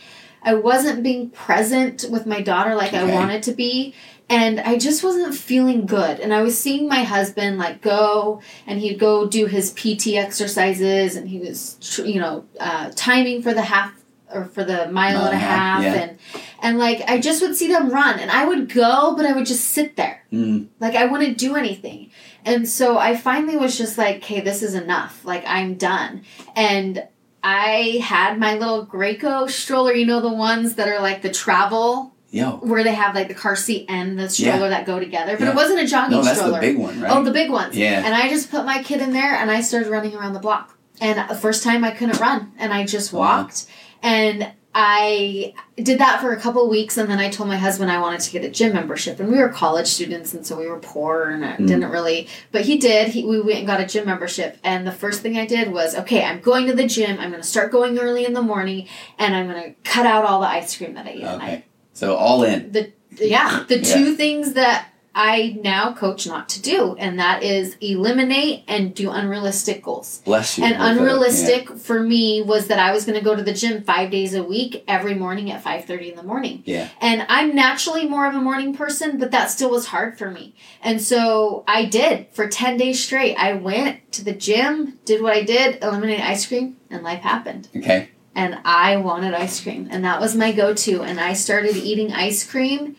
Speaker 2: I wasn't being present with my daughter like I wanted to be. And I just wasn't feeling good. And I was seeing my husband like go and he'd go do his PT exercises and he was, you know, uh, timing for the half or for the mile, and a half.
Speaker 1: yeah.
Speaker 2: And, and like I just would see them run and I would go, but I would just sit there.
Speaker 1: Mm,
Speaker 2: Like I wouldn't do anything. And so I finally was just like, okay, this is enough. Like I'm done. And I had my little Graco stroller, you know, the ones that are like the travel
Speaker 1: yo,
Speaker 2: where they have like the car seat and the stroller that go together. But
Speaker 1: Yeah.
Speaker 2: it wasn't a jogging
Speaker 1: no, that's
Speaker 2: stroller.
Speaker 1: the big one, right?
Speaker 2: Oh, the big ones.
Speaker 1: Yeah.
Speaker 2: And I just put my kid in there and I started running around the block. And the first time I couldn't run and I just
Speaker 1: Wow.
Speaker 2: walked. And I did that for a couple of weeks and then I told my husband I wanted to get a gym membership. And we were college students and so we were poor and I
Speaker 1: Mm.
Speaker 2: didn't really but he did. He we went and got a gym membership and the first thing I did was, okay, I'm going to the gym. I'm gonna start going early in the morning and I'm gonna cut out all the ice cream that I eat at night
Speaker 1: okay, so all in.
Speaker 2: the yeah the
Speaker 1: Yeah.
Speaker 2: two things that I now coach not to do, and that is eliminate and do unrealistic goals.
Speaker 1: Bless you.
Speaker 2: And unrealistic for me was that I was going to go to the gym five days a week, every morning at five thirty in the morning.
Speaker 1: Yeah.
Speaker 2: And I'm naturally more of a morning person, but that still was hard for me. And so I did for ten days straight. I went to the gym, did what I did, eliminated ice cream, and life happened.
Speaker 1: Okay.
Speaker 2: and I wanted ice cream, and that was my go-to. And I started eating ice cream,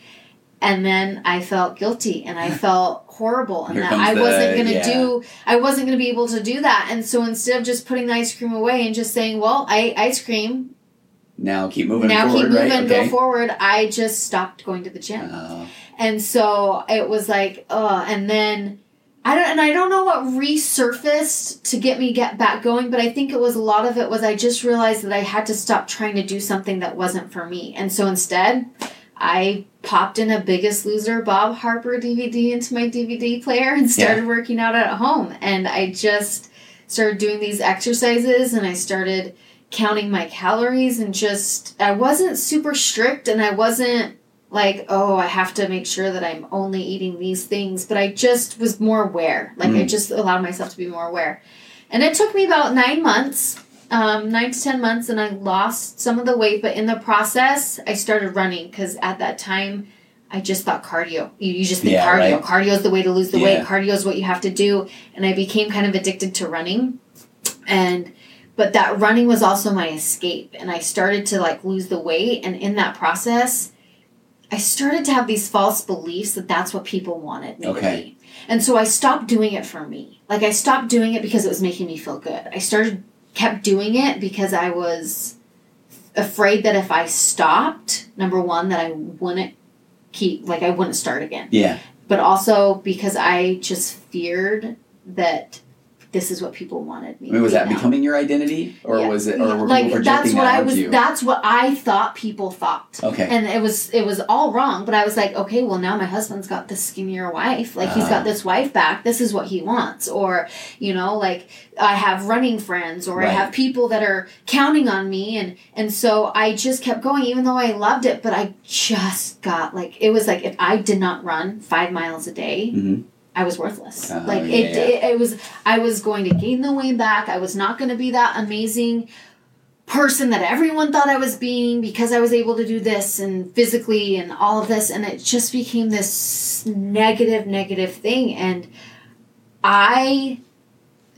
Speaker 2: and then I felt guilty, and I [LAUGHS] felt horrible, and
Speaker 1: Here
Speaker 2: that I
Speaker 1: the-
Speaker 2: wasn't gonna
Speaker 1: yeah.
Speaker 2: do. I wasn't gonna be able to do that, and so instead of just putting the ice cream away and just saying, "Well, I ate ice cream,
Speaker 1: Now keep moving
Speaker 2: now
Speaker 1: forward,
Speaker 2: keep moving,
Speaker 1: right?
Speaker 2: go forward," I just stopped going to the gym.
Speaker 1: Uh,
Speaker 2: And so it was like, uh, and then I don't, and I don't know what resurfaced to get me get back going, but I think it was a lot of it was I just realized that I had to stop trying to do something that wasn't for me. And so instead, I popped in a Biggest Loser Bob Harper DVD into my DVD player and started working out at home. And I just started doing these exercises and I started counting my calories and just, I wasn't super strict and I wasn't like, oh, I have to make sure that I'm only eating these things, but I just was more aware. Like, I
Speaker 1: Mm.
Speaker 2: just allowed myself to be more aware. And it took me about nine months, um, nine to 10 months, and I lost some of the weight, but in the process, I started running because at that time, I just thought cardio. You, you just think
Speaker 1: Yeah,
Speaker 2: cardio.
Speaker 1: right.
Speaker 2: Cardio is the way to lose the weight. Cardio is what you have to do. And I became kind of addicted to running. And but that running was also my escape and i started to like lose the weight and in that process i started to have these false beliefs that that's what people wanted me to
Speaker 1: Okay.
Speaker 2: be and so i stopped doing it for me like i stopped doing it because it was making me feel good i started kept doing it because i was afraid that if i stopped number one that i wouldn't keep like i wouldn't start again
Speaker 1: yeah.
Speaker 2: but also because i just feared that this is what people wanted me
Speaker 1: I mean, was that
Speaker 2: now.
Speaker 1: becoming your identity, or
Speaker 2: Yeah.
Speaker 1: was it, or were
Speaker 2: like
Speaker 1: people
Speaker 2: that's what
Speaker 1: that
Speaker 2: I was.
Speaker 1: you?
Speaker 2: That's what I thought people thought.
Speaker 1: Okay.
Speaker 2: And it was it was all wrong. But I was like, okay, well now my husband's got this skinnier wife. Like he's got this wife back. This is what he wants. Or you know, like I have running friends, or I have people that are counting on me, and and so I just kept going, even though I loved it. But I just got like it was like if I did not run five miles a day.
Speaker 1: Mhm.
Speaker 2: I was worthless.
Speaker 1: Oh,
Speaker 2: like
Speaker 1: yeah,
Speaker 2: it,
Speaker 1: yeah.
Speaker 2: it, it was. I was going to gain the weight back. I was not going to be that amazing person that everyone thought I was being because I was able to do this and physically and all of this, and it just became this negative, negative thing. And I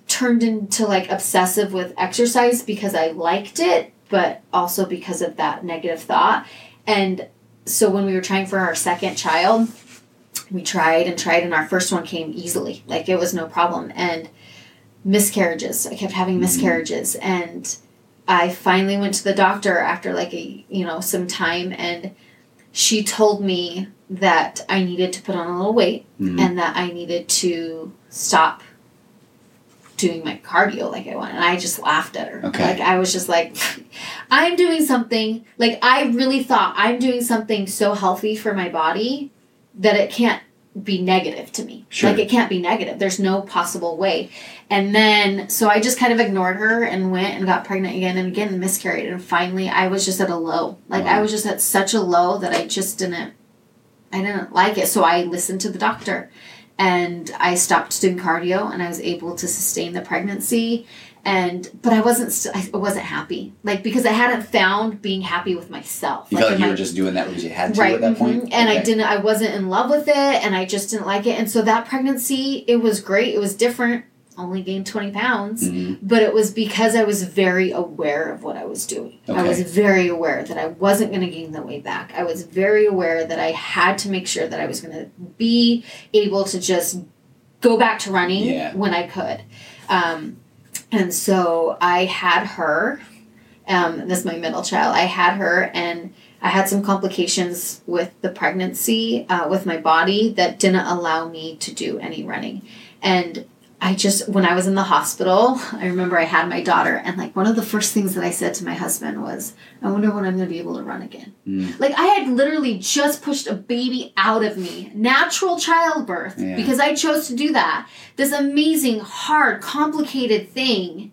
Speaker 2: turned into like obsessive with exercise because I liked it, but also because of that negative thought. And so when we were trying for our second child, we tried and tried, and our first one came easily. Like it was no problem. And miscarriages, I kept having
Speaker 1: Mhm.
Speaker 2: miscarriages. And I finally went to the doctor after like a, you know, some time, and she told me that I needed to put on a little weight
Speaker 1: Mhm.
Speaker 2: and that I needed to stop doing my cardio like I want. And I just laughed at her.
Speaker 1: Okay.
Speaker 2: Like I was just like, I'm doing something, like I really thought I'm doing something so healthy for my body that it can't be negative to me.
Speaker 1: Sure.
Speaker 2: Like it can't be negative. There's no possible way. And then so I just kind of ignored her and went and got pregnant again and again and miscarried. And finally I was just at a low. Like I was just at such a low that I just didn't I didn't like it. So I listened to the doctor and I stopped doing cardio and I was able to sustain the pregnancy and but I wasn't I wasn't happy like because I hadn't found being happy with myself
Speaker 1: You felt like you
Speaker 2: my-
Speaker 1: were just doing that because you had to
Speaker 2: right
Speaker 1: at that point,
Speaker 2: and I didn't I wasn't in love with it and I just didn't like it and so that pregnancy it was great it was different only gained 20 pounds
Speaker 1: Mhm.
Speaker 2: but it was because I was very aware of what I was doing. I was very aware that I wasn't going to gain the weight back. I was very aware that I had to make sure that I was going to be able to just go back to running
Speaker 1: Yeah.
Speaker 2: when I could. Um, and so I had her. Um, this is my middle child. I had her, and I had some complications with the pregnancy, uh, with my body that didn't allow me to do any running. And I just, when I was in the hospital, I remember I had my daughter, and like one of the first things that I said to my husband was, I wonder when I'm going to be able to run again.
Speaker 1: Mm.
Speaker 2: Like I had literally just pushed a baby out of me, natural childbirth,
Speaker 1: Yeah.
Speaker 2: because I chose to do that. This amazing, hard, complicated thing.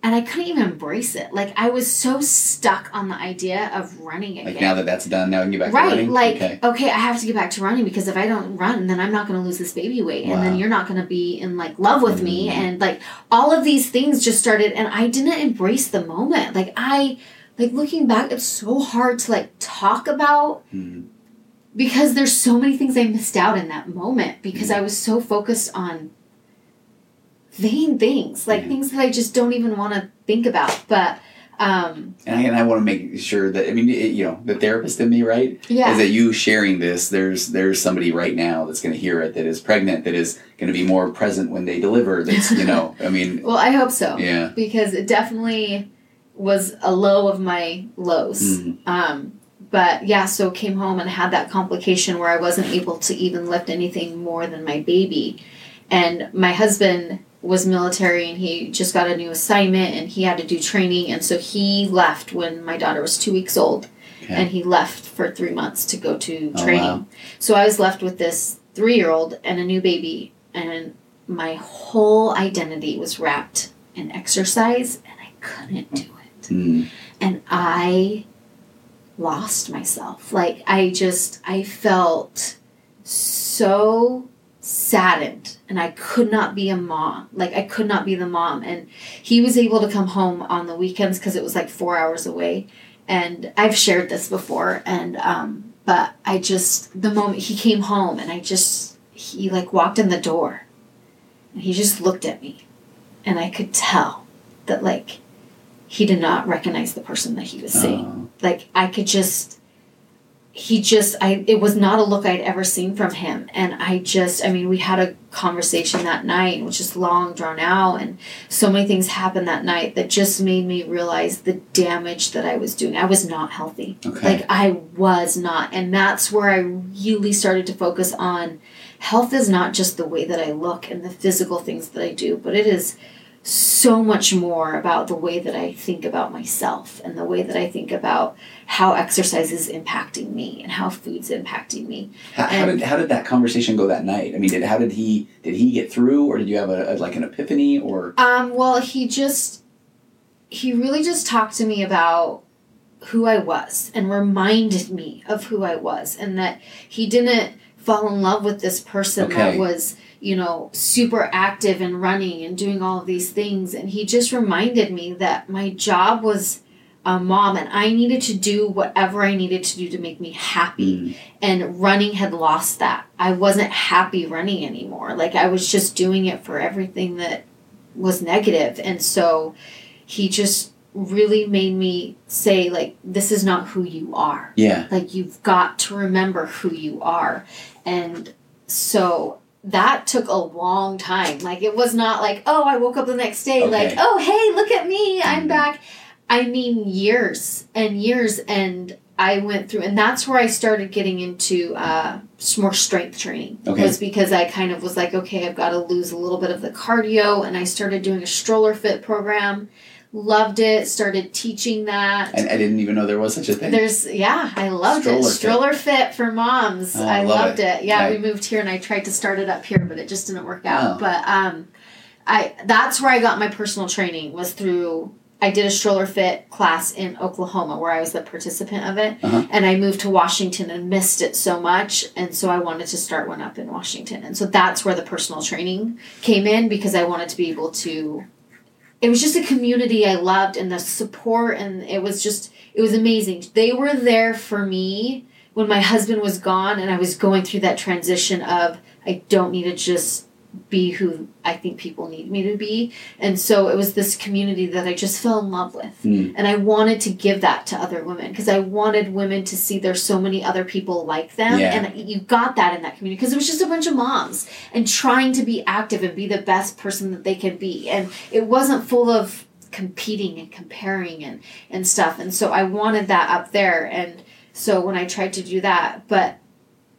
Speaker 2: And I couldn't even embrace it. Like I was so stuck on the idea of running again.
Speaker 1: Like now that that's done, now I can get back to running.
Speaker 2: Right, like
Speaker 1: okay.
Speaker 2: okay. I have to get back to running because if I don't run, then I'm not going to lose this baby weight, and then you're not going to be in like love with me,
Speaker 1: Mhm.
Speaker 2: and like all of these things just started, and I didn't embrace the moment. Like I, like looking back, it's so hard to like talk about
Speaker 1: Mhm.
Speaker 2: because there's so many things I missed out in that moment because I was so focused on vain things, like
Speaker 1: Yeah.
Speaker 2: things that I just don't even want to think about. But Um,
Speaker 1: And I, and I want to make sure that I mean, it, you know, the therapist in me, right?
Speaker 2: Yeah.
Speaker 1: Is that you sharing this? There's there's somebody right now that's going to hear it that is pregnant that is going to be more present when they deliver. That's you know, [LAUGHS] I mean,
Speaker 2: well, I hope so.
Speaker 1: yeah.
Speaker 2: because it definitely was a low of my lows.
Speaker 1: Mhm.
Speaker 2: Um, but yeah, so came home and had that complication where I wasn't able to even lift anything more than my baby. And my husband was military and he just got a new assignment and he had to do training. And so he left when my daughter was two weeks old.
Speaker 1: Okay.
Speaker 2: And he left for three months to go to
Speaker 1: Oh,
Speaker 2: training.
Speaker 1: wow.
Speaker 2: So I was left with this three year old and a new baby. And my whole identity was wrapped in exercise and I couldn't do it
Speaker 1: Mm.
Speaker 2: and I lost myself. Like I just I felt so saddened and I could not be a mom. Like I could not be the mom and he was able to come home on the weekends cuz it was like 4 hours away and I've shared this before and um but I just the moment he came home and I just he like walked in the door and he just looked at me and I could tell that like he did not recognize the person that he was seeing.
Speaker 1: Oh.
Speaker 2: Like I could just he just I it was not a look I'd ever seen from him and I just I mean we had a conversation that night which is long drawn out and so many things happened that night that just made me realize the damage that I was doing. I was not healthy.
Speaker 1: Okay.
Speaker 2: Like I was not and that's where I really started to focus on health is not just the way that I look and the physical things that I do, but it is so much more about the way that I think about myself and the way that I think about how exercise is impacting me and how food's impacting me.
Speaker 1: How, how did how did that conversation go that night? I mean, did how did he did he get through, or did you have a, a like an epiphany, or
Speaker 2: Um, well, he just he really just talked to me about who I was and reminded me of who I was and that he didn't fall in love with this person that was, you know, super active and running and doing all of these things and he just reminded me that my job was a mom and I needed to do whatever I needed to do to make me happy
Speaker 1: Mm.
Speaker 2: and running had lost that. I wasn't happy running anymore. Like I was just doing it for everything that was negative and so he just really made me say like this is not who you are.
Speaker 1: yeah,
Speaker 2: Like you've got to remember who you are. And so that took a long time. Like it was not like, oh, I woke up the next day like, oh, hey, look at me. I'm
Speaker 1: Mhm.
Speaker 2: back. I mean years and years and I went through and that's where I started getting into uh, more strength training.
Speaker 1: Okay.
Speaker 2: Was because I kind of was like, okay, I've got to lose a little bit of the cardio and I started doing a stroller fit program. Loved it, started teaching that.
Speaker 1: and I didn't even know there was such a thing.
Speaker 2: There's yeah, I loved
Speaker 1: Stroller
Speaker 2: it.
Speaker 1: fit.
Speaker 2: Stroller fit for moms.
Speaker 1: Oh,
Speaker 2: I
Speaker 1: love
Speaker 2: loved
Speaker 1: it.
Speaker 2: it. Yeah, we moved here and I tried to start it up here, but it just didn't work out.
Speaker 1: Oh.
Speaker 2: But um I that's where I got my personal training was through I did a stroller fit class in Oklahoma where I was the participant of it.
Speaker 1: Uh-huh.
Speaker 2: And I moved to Washington and missed it so much. And so I wanted to start one up in Washington. And so that's where the personal training came in because I wanted to be able to it was just a community I loved and the support and it was just it was amazing. They were there for me when my husband was gone and I was going through that transition of I don't need to just be who I think people need me to be. And so it was this community that I just fell in love with.
Speaker 1: Mm.
Speaker 2: And I wanted to give that to other women because I wanted women to see there's so many other people like them.
Speaker 1: Yeah.
Speaker 2: And you got that in that community because it was just a bunch of moms and trying to be active and be the best person that they can be. And it wasn't full of competing and comparing and, and stuff. And so I wanted that up there. And so when I tried to do that, but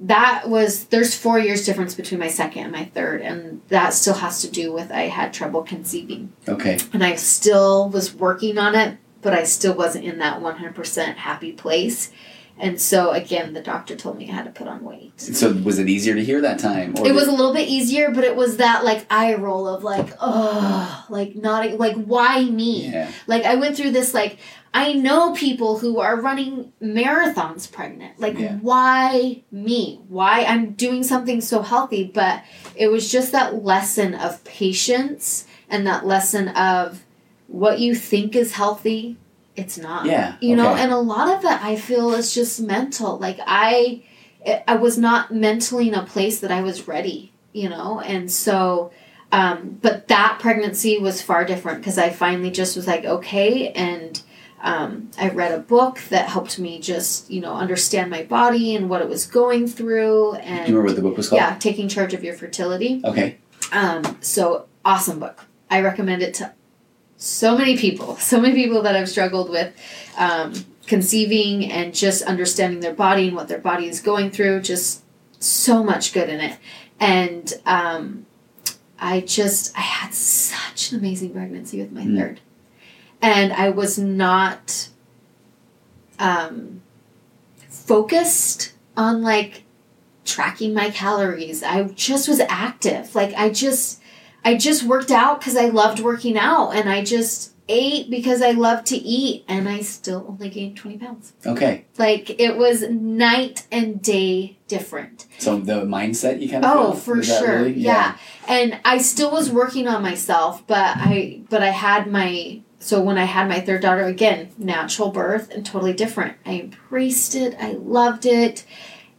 Speaker 2: that was there's four years difference between my second and my third and that still has to do with i had trouble conceiving
Speaker 1: okay,
Speaker 2: and I still was working on it, but I still wasn't in that 100% happy place. And so again, the doctor told me I had to put on weight.
Speaker 1: so was it easier to hear that time? Or
Speaker 2: It was a little bit easier, but it was that like eye roll of like, oh, like not like why me?
Speaker 1: yeah,
Speaker 2: Like I went through this like I know people who are running marathons pregnant. Like
Speaker 1: Yeah.
Speaker 2: why me? Why I'm doing something so healthy, but it was just that lesson of patience and that lesson of what you think is healthy, it's not.
Speaker 1: yeah,
Speaker 2: You know, and a lot of it I feel is just mental. Like I I was not mentally in a place that I was ready, you know? And so um, but that pregnancy was far different because I finally just was like, okay. And Um, I read a book that helped me just, you know, understand my body and what it was going through. And
Speaker 1: Do you remember what the book was called?
Speaker 2: yeah, taking charge of your fertility.
Speaker 1: Okay.
Speaker 2: Um, so awesome book. I recommend it to so many people, [LAUGHS] so many people that I've struggled with um, conceiving and just understanding their body and what their body is going through. Just so much good in it. And um, I just, I had such an amazing pregnancy with my
Speaker 1: Mm.
Speaker 2: third. And I was not um, focused on like tracking my calories. I just was active. Like I just I just worked out cuz I loved working out and I just ate because I loved to eat and I still only gained 20 pounds.
Speaker 1: Okay.
Speaker 2: Like it was night and day different.
Speaker 1: So the mindset you kind of
Speaker 2: Oh, for sure.
Speaker 1: really-
Speaker 2: Yeah. And I still was working on myself, but I but I had my so when I had my third daughter again, natural birth and totally different. I embraced it. I loved it.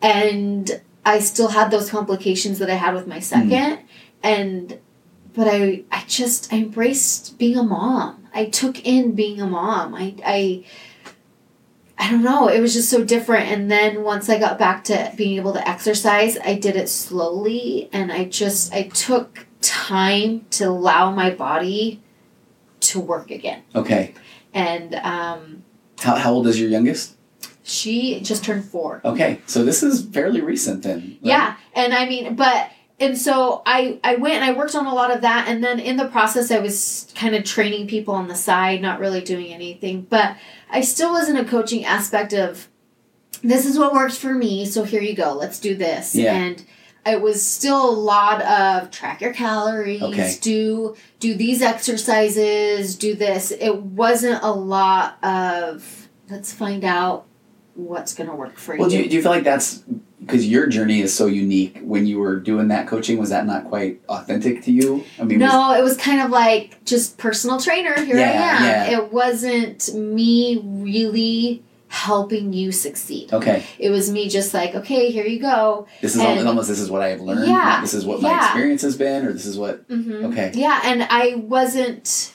Speaker 2: And I still had those complications that I had with my hmm. second and but I I just I embraced being a mom. I took in being a mom. I I I don't know. It was just so different. And then once I got back to being able to exercise, I did it slowly and I just I took time to allow my body to work again.
Speaker 1: Okay.
Speaker 2: And um
Speaker 1: How, how old is your youngest?
Speaker 2: she just turned 4.
Speaker 1: Okay. So this is fairly recent then. right?
Speaker 2: Yeah, and I mean, but and so I I went and I worked on a lot of that, and then in the process, I was kind of training people on the side, not really doing anything, but I still was in a coaching aspect of this is what works for me, so here you go, let's do this,
Speaker 1: Yeah.
Speaker 2: and. It was still a lot of track your calories,
Speaker 1: Okay.
Speaker 2: do do these exercises, do this. It wasn't a lot of let's find out what's going to work for you.
Speaker 1: Well, do do you feel like that's because your journey is so unique? When you were doing that coaching, was that not quite authentic to you? I mean, was-
Speaker 2: No, it was kind of like just personal trainer. Here I am.
Speaker 1: yeah.
Speaker 2: It wasn't me really helping you succeed.
Speaker 1: okay,
Speaker 2: It was me just like, okay, here you go.
Speaker 1: this is
Speaker 2: And-
Speaker 1: almost, this is what I have learned.
Speaker 2: Yeah,
Speaker 1: This is what my
Speaker 2: yeah.
Speaker 1: experience has been, or this is what.
Speaker 2: hmm
Speaker 1: Okay.
Speaker 2: Yeah, and I wasn't,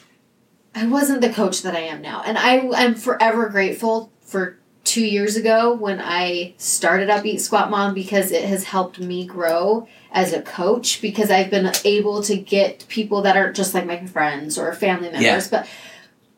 Speaker 2: I wasn't the coach that I am now, and I am forever grateful for two years ago when I started up Eat Squat Mom because it has helped me grow as a coach because I've been able to get people that aren't just like my friends or family members,
Speaker 1: Yeah.
Speaker 2: but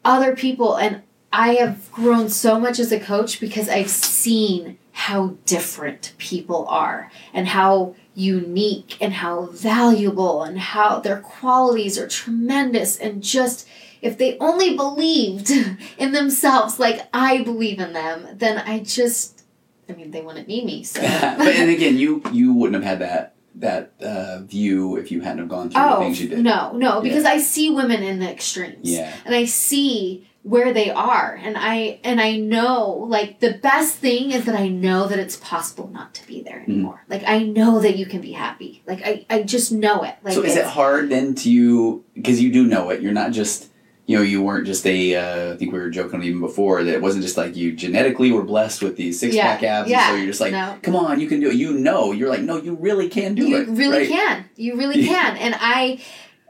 Speaker 2: other people, and I have grown so much as a coach because I've seen how different people are and how unique and how valuable and how their qualities are tremendous and just if they only believed [LAUGHS] in themselves like I believe in them, then I just I mean they wouldn't need me. So [LAUGHS]
Speaker 1: but and again, you you wouldn't have had that that uh, view if you hadn't have gone through the
Speaker 2: Oh
Speaker 1: things you did.
Speaker 2: no, no, because I see women in the extremes.
Speaker 1: Yeah.
Speaker 2: and I see where they are and I and I know like the best thing is that I know that it's possible not to be there
Speaker 1: Mm-hmm.
Speaker 2: anymore. Like I know that you can be happy. Like I, I just know it. Like
Speaker 1: so is it hard then to you because you do know it? You're not just you know you weren't just a uh, I think we were joking even before that it wasn't just like you genetically were blessed with these six
Speaker 2: Yeah,
Speaker 1: pack abs.
Speaker 2: yeah,
Speaker 1: so you're just like,
Speaker 2: no.
Speaker 1: come on, you can do it. You know, you're like, no, you really can do
Speaker 2: you
Speaker 1: it.
Speaker 2: You really
Speaker 1: right?
Speaker 2: can. You really [LAUGHS] can. And I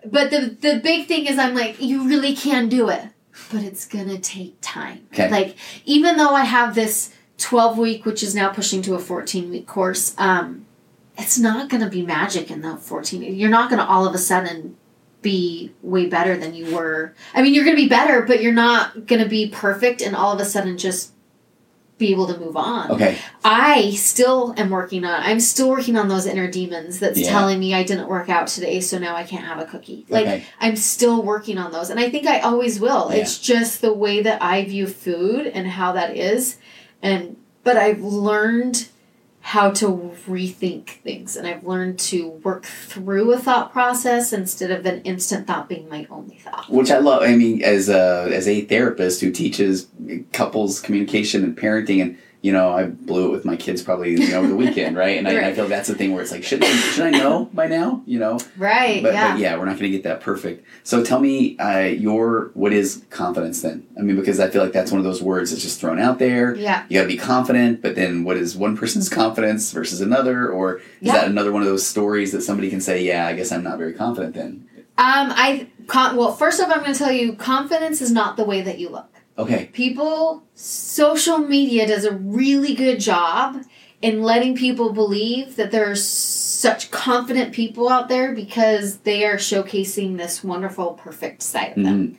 Speaker 2: but the the big thing is I'm like, you really can do it. But it's gonna take time.
Speaker 1: Okay.
Speaker 2: Like even though I have this 12 week, which is now pushing to a 14 week course, um, it's not gonna be magic in the 14. You're not gonna all of a sudden be way better than you were. I mean, you're gonna be better, but you're not gonna be perfect and all of a sudden just be able to move on.
Speaker 1: Okay.
Speaker 2: I still am working on. I'm still working on those inner demons that's
Speaker 1: Yeah.
Speaker 2: telling me I didn't work out today, so now I can't have a cookie. Like
Speaker 1: Okay.
Speaker 2: I'm still working on those, and I think I always will.
Speaker 1: Yeah.
Speaker 2: It's just the way that I view food and how that is, and but I've learned how to rethink things, and I've learned to work through a thought process instead of an instant thought being my only thought.
Speaker 1: Which I love. I mean, as a as a therapist who teaches couples communication and parenting, and you know, I blew it with my kids probably you know, over the [LAUGHS] weekend, right? And I, I feel that's the thing where it's like, should I, should I know by now? You know,
Speaker 2: Right?
Speaker 1: but
Speaker 2: yeah.
Speaker 1: but yeah, we're not going to get that perfect. So tell me, uh, your what is confidence then? I mean, because I feel like that's one of those words that's just thrown out there.
Speaker 2: Yeah.
Speaker 1: You got to be confident, but then what is one person's confidence versus another, or is
Speaker 2: Yeah.
Speaker 1: that another one of those stories that somebody can say, yeah, I guess I'm not very confident then?
Speaker 2: Um, I con- well, first off, I'm going to tell you, confidence is not the way that you look.
Speaker 1: Okay.
Speaker 2: People, social media does a really good job in letting people believe that there's such confident people out there because they are showcasing this wonderful, perfect side of them.
Speaker 1: Mhm.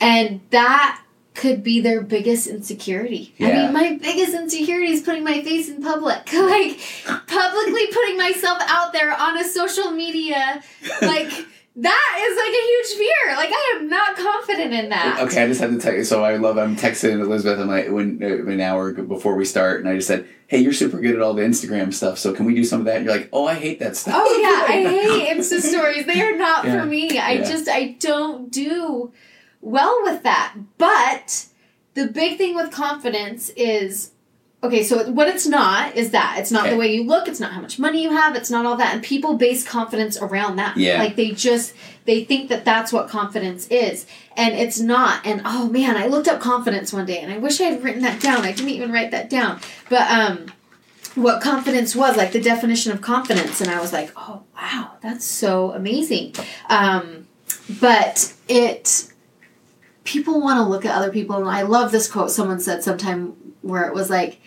Speaker 2: And that could be their biggest insecurity. I mean, my biggest insecurity is putting my face in public. [LAUGHS] like, publicly putting myself out there on a social media. Like, that is like a huge fear. Like, I am not confident in that.
Speaker 1: Okay, I just had to tell you. So I love. I'm texting Elisabeth. I'm like, when uh, an hour before we start, and I just said, "Hey, you're super good at all the Instagram stuff. So can we do some of that?" And you're like, "Oh, I hate that stuff."
Speaker 2: Oh yeah, I [LAUGHS] hate Insta stories. They are not
Speaker 1: Yeah.
Speaker 2: for me. I
Speaker 1: Yeah.
Speaker 2: just I don't do well with that. But the big thing with confidence is okay, so what it's not is that it's not
Speaker 1: Okay.
Speaker 2: the way you look, it's not how much money you have, it's not all that and people base confidence around that.
Speaker 1: Yeah.
Speaker 2: Like they just they think that that's what confidence is and it's not. And oh man, I looked up confidence one day and I wish I had written that down. I didn't even write that down. But um what confidence was, like the definition of confidence, and I was like, oh wow, that's so amazing. Um, but it, people want to look at other people, and I love this quote someone said sometime where it was like,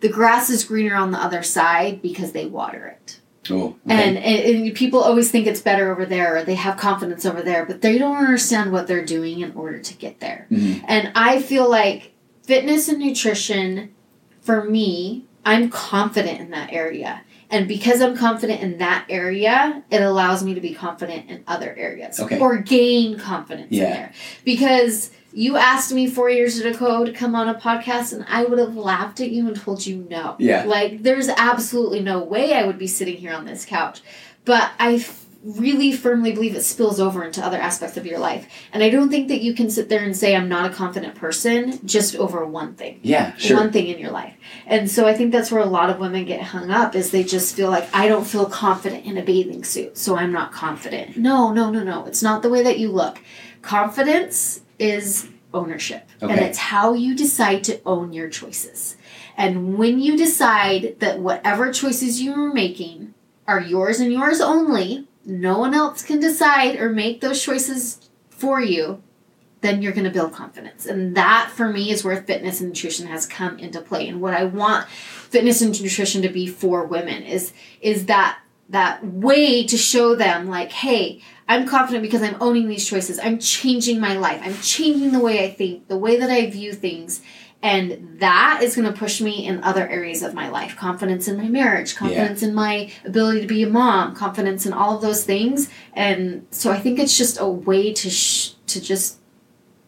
Speaker 2: the grass is greener on the other side because they water it.
Speaker 1: Oh, okay.
Speaker 2: And, and, and people always think it's better over there, or they have confidence over there, but they don't understand what they're doing in order to get there.
Speaker 1: Mhm.
Speaker 2: And I feel like fitness and nutrition, for me, I'm confident in that area. And because I'm confident in that area, it allows me to be confident in other areas
Speaker 1: Okay.
Speaker 2: or gain confidence
Speaker 1: Yeah.
Speaker 2: in there. Because you asked me four years ago to come on a podcast, and I would have laughed at you and told you no.
Speaker 1: Yeah.
Speaker 2: Like, there's absolutely no way I would be sitting here on this couch. But I f- really firmly believe it spills over into other aspects of your life. And I don't think that you can sit there and say, I'm not a confident person just over one thing
Speaker 1: yeah, sure.
Speaker 2: one thing in your life. And so I think that's where a lot of women get hung up is they just feel like I don't feel confident in a bathing suit, so I'm not confident. No, no, no, no. It's not the way that you look. Confidence is ownership. And it's how you decide to own your choices. And when you decide that whatever choices you are making are yours and yours only, no one else can decide or make those choices for you, then you're going to build confidence. And that for me is where fitness and nutrition has come into play. And what I want fitness and nutrition to be for women is is that that way to show them like, hey, I'm confident because I'm owning these choices. I'm changing my life. I'm changing the way I think, the way that I view things. And that is going to push me in other areas of my life. Confidence in my marriage, confidence in my ability to be a mom, confidence in all of those things. And so I think it's just a way to sh- to just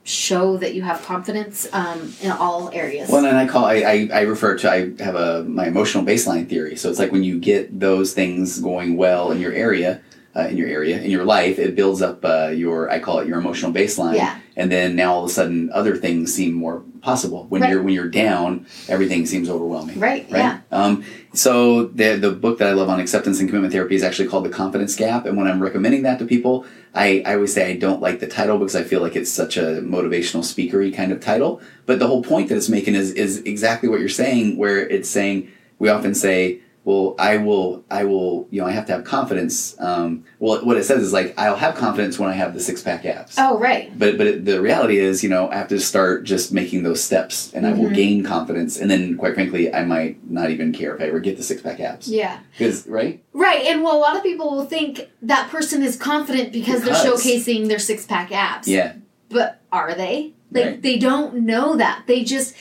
Speaker 2: show that you have confidence um, in all areas.
Speaker 1: Well, and I call I, I I refer to I have a my emotional baseline theory. So it's like when you get those things going well in your area, uh, in your area in your life, it builds up uh, your I call it your emotional baseline.
Speaker 2: Yeah.
Speaker 1: And then now all of a sudden, other things seem more possible. When
Speaker 2: Right.
Speaker 1: you're when you're down, everything seems overwhelming.
Speaker 2: right?
Speaker 1: Right.
Speaker 2: Yeah.
Speaker 1: Um, so the the book that I love on acceptance and commitment therapy is actually called The Confidence Gap. And when I'm recommending that to people, I, I always say I don't like the title because I feel like it's such a motivational speakery kind of title. But the whole point that it's making is is exactly what you're saying, where it's saying we often say, well, I will, I will, you know, I have to have confidence. Um, well, what it says is like I'll have confidence when I have the six pack abs.
Speaker 2: Oh, right.
Speaker 1: But but it, the reality is, you know, I have to start just making those steps, and I will
Speaker 2: Mhm.
Speaker 1: gain confidence, and then, quite frankly, I might not even care if I ever get the six pack abs.
Speaker 2: Yeah.
Speaker 1: Because right,
Speaker 2: Right. And well, a lot of people will think that person is confident because, they're showcasing their six pack abs.
Speaker 1: yeah,
Speaker 2: But are they? Like
Speaker 1: Right.
Speaker 2: they don't know that. They just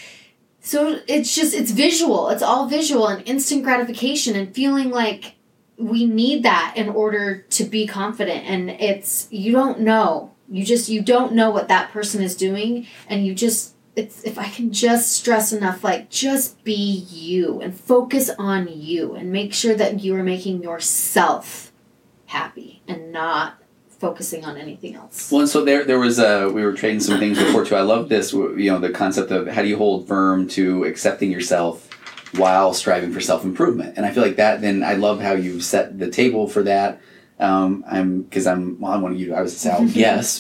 Speaker 2: so it's just it's visual. It's all visual and instant gratification and feeling like we need that in order to be confident and it's you don't know. You just you don't know what that person is doing and you just it's if I can just stress enough like just be you and focus on you and make sure that you are making yourself happy and not focusing on anything else.
Speaker 1: Well, and so there, there was uh, we were trading some things before too. I love this, you know, the concept of how do you hold firm to accepting yourself while striving for self improvement. And I feel like that. Then I love how you set the table for that. Um, I'm because I'm well, I want you. I was say I'll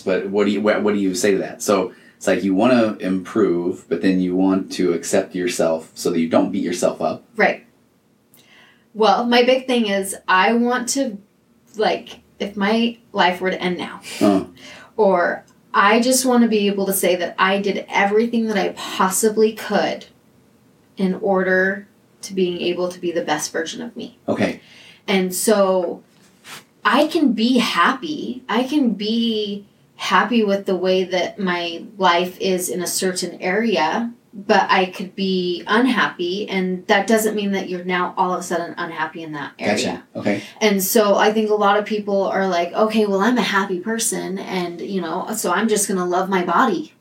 Speaker 1: [LAUGHS] but what do you what, what do you say to that? So it's like you want to improve, but then you want to accept yourself so that you don't beat yourself up.
Speaker 2: Right. Well, my big thing is I want to, like, if my life were to end now,
Speaker 1: Oh,
Speaker 2: or I just want to be able to say that I did everything that I possibly could in order to being able to be the best version of me.
Speaker 1: Okay.
Speaker 2: And so I can be happy. I can be happy with the way that my life is in a certain area, but I could be unhappy. And that doesn't mean that you're now all of a sudden unhappy in that area.
Speaker 1: Gotcha. Okay.
Speaker 2: And so I think a lot of people are like, okay, well, I'm a happy person, and you know, so I'm just gonna love my body.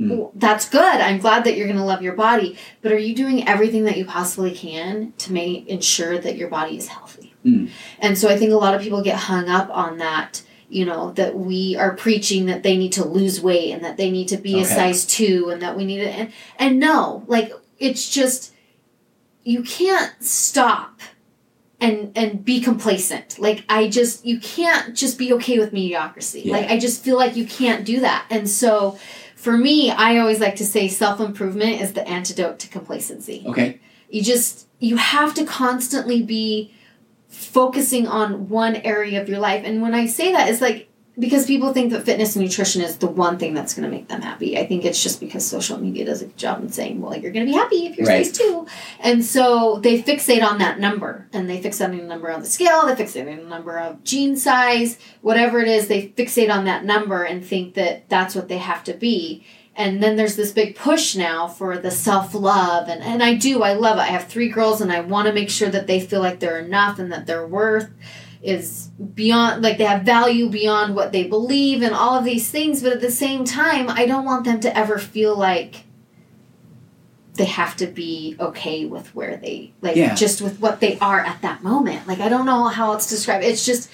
Speaker 1: Mm.
Speaker 2: Well, that's good. I'm glad that you're gonna love your body, but are you doing everything that you possibly can to make ensure that your body is healthy?
Speaker 1: Mm.
Speaker 2: And so I think a lot of people get hung up on that. You know that we are preaching that they need to lose weight and that they need to be a size two and that we need to and and no, like it's just you can't stop and and be complacent. Like I just you can't just be okay with mediocrity.
Speaker 1: Yeah.
Speaker 2: Like I just feel like you can't do that. And so for me, I always like to say self-improvement is the antidote to complacency.
Speaker 1: Okay.
Speaker 2: You just you have to constantly be focusing on one area of your life. And when I say that it's like because people think that fitness and nutrition is the one thing that's going to make them happy. I think it's just because social media does a good job in saying, well, you're going to be happy if you're
Speaker 1: Right.
Speaker 2: size two. And so they fixate on that number and they fixate on the number on the scale, they fixate on the number of gene size, whatever it is, they fixate on that number and think that that's what they have to be. And then there's this big push now for the self love. And, and I do, I love it. I have three girls and I want to make sure that they feel like they're enough and that their worth is beyond, like they have value beyond what they believe and all of these things. But at the same time, I don't want them to ever feel like they have to be okay with where they, like
Speaker 1: Yeah.
Speaker 2: just with what they are at that moment. Like I don't know how else to describe it. It's just,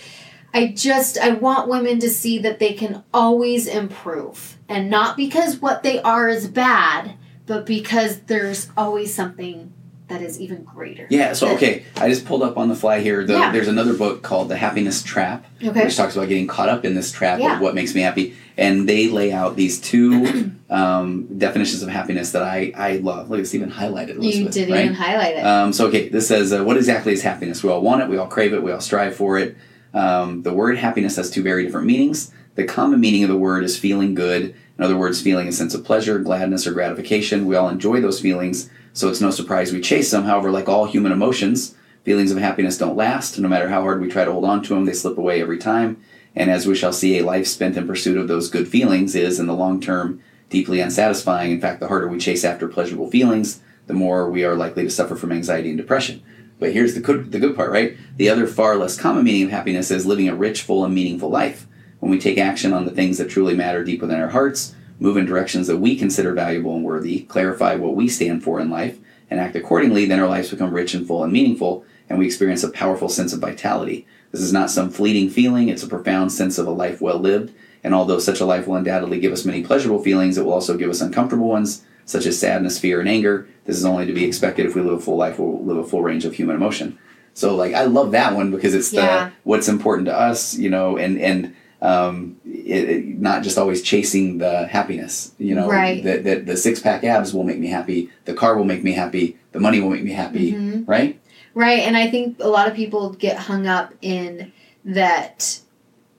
Speaker 2: I just I want women to see that they can always improve and not because what they are is bad, but because there's always something that is even greater.
Speaker 1: Yeah. So okay, I just pulled up on the fly here. The,
Speaker 2: Yeah.
Speaker 1: There's another book called The Happiness Trap,
Speaker 2: Okay.
Speaker 1: which talks about getting caught up in this trap
Speaker 2: Yeah.
Speaker 1: of what makes me happy, and they lay out these two [CLEARS THROAT] um, definitions of happiness that I I love. Look, it's even highlighted.
Speaker 2: You didn't
Speaker 1: right?
Speaker 2: even highlight it.
Speaker 1: Um, so okay, this says, uh, what exactly is happiness? We all want it. We all crave it. We all strive for it. Um, the word happiness has two very different meanings. The common meaning of the word is feeling good. In other words, feeling a sense of pleasure, gladness, or gratification. We all enjoy those feelings, so it's no surprise we chase them. However, like all human emotions, feelings of happiness don't last. No matter how hard we try to hold on to them, they slip away every time. And as we shall see, a life spent in pursuit of those good feelings is, in the long term, deeply unsatisfying. In fact, the harder we chase after pleasurable feelings, the more we are likely to suffer from anxiety and depression. But here's the good, the good part, right? The other far less common meaning of happiness is living a rich, full, and meaningful life. When we take action on the things that truly matter deep within our hearts, move in directions that we consider valuable and worthy, clarify what we stand for in life, and act accordingly, then our lives become rich and full and meaningful, and we experience a powerful sense of vitality. This is not some fleeting feeling, it's a profound sense of a life well lived. And although such a life will undoubtedly give us many pleasurable feelings, it will also give us uncomfortable ones, such as sadness, fear, and anger. This is only to be expected if we live a full life, we'll live a full range of human emotion. So, like, I love that one because it's
Speaker 2: Yeah.
Speaker 1: the what's important to us, you know, and and um, it, it- not just always chasing the happiness, you know,
Speaker 2: Right.
Speaker 1: that, that the six pack abs will make me happy, the car will make me happy, the money will make me happy,
Speaker 2: Mhm.
Speaker 1: right?
Speaker 2: Right, and I think a lot of people get hung up in that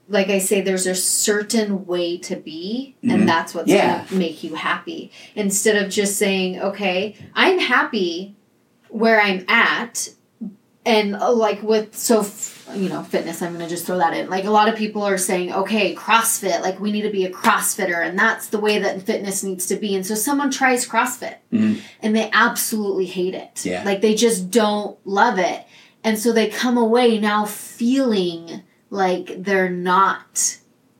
Speaker 2: like I say there's a certain way to be and that's what's
Speaker 1: Yeah.
Speaker 2: going to make you happy instead of just saying, "Okay, I'm happy where I'm at." And uh, like with so f- you know, fitness, I'm going to just throw that in. Like a lot of people are saying, "Okay, CrossFit, like we need to be a CrossFitter and that's the way that fitness needs to be." And so someone tries CrossFit
Speaker 1: Mhm.
Speaker 2: and they absolutely hate it.
Speaker 1: Yeah.
Speaker 2: Like they just don't love it. And so they come away now feeling like they're not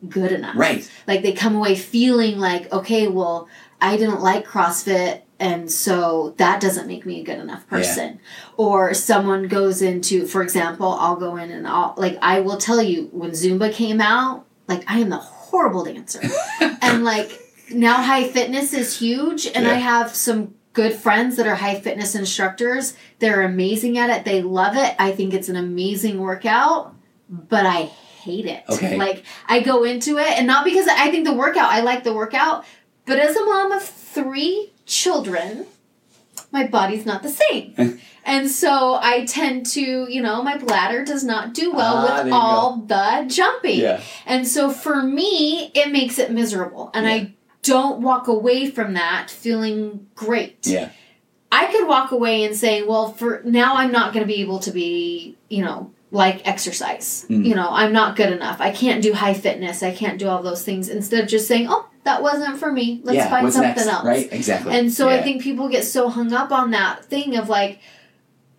Speaker 2: good enough.
Speaker 1: Right.
Speaker 2: Like they come away feeling like, okay, well, I didn't like CrossFit and so that doesn't make me a good enough person. Or someone goes into, for example, I'll go in and I'll like I will tell you when Zumba came out, like I am the horrible dancer. [LAUGHS] and like now high fitness is huge and
Speaker 1: Yeah.
Speaker 2: I have some good friends that are high fitness instructors. They're amazing at it. They love it. I think it's an amazing workout, but I hate it.
Speaker 1: Okay.
Speaker 2: Like I go into it and not because I think the workout, I like the workout, but as a mom of 3 children, my body's not the same. and so I tend to, you know, my bladder does not do well
Speaker 1: Ah,
Speaker 2: with all the jumping.
Speaker 1: Yeah.
Speaker 2: And so for me, it makes it miserable. And
Speaker 1: Yeah.
Speaker 2: I don't walk away from that feeling great.
Speaker 1: Yeah.
Speaker 2: I could walk away and say, well, for now I'm not going to be able to be, you know, like exercise.
Speaker 1: Mm.
Speaker 2: You know, I'm not good enough. I can't do high fitness. I can't do all those things instead of just saying, oh, that wasn't for me. Let's
Speaker 1: yeah.
Speaker 2: find something
Speaker 1: next?
Speaker 2: else.
Speaker 1: Right. Exactly.
Speaker 2: And so I think people get so hung up on that thing of like,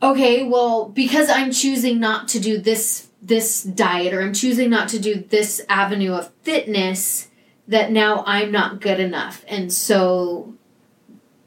Speaker 2: okay, well, because I'm choosing not to do this this diet or I'm choosing not to do this avenue of fitness that now I'm not good enough. And so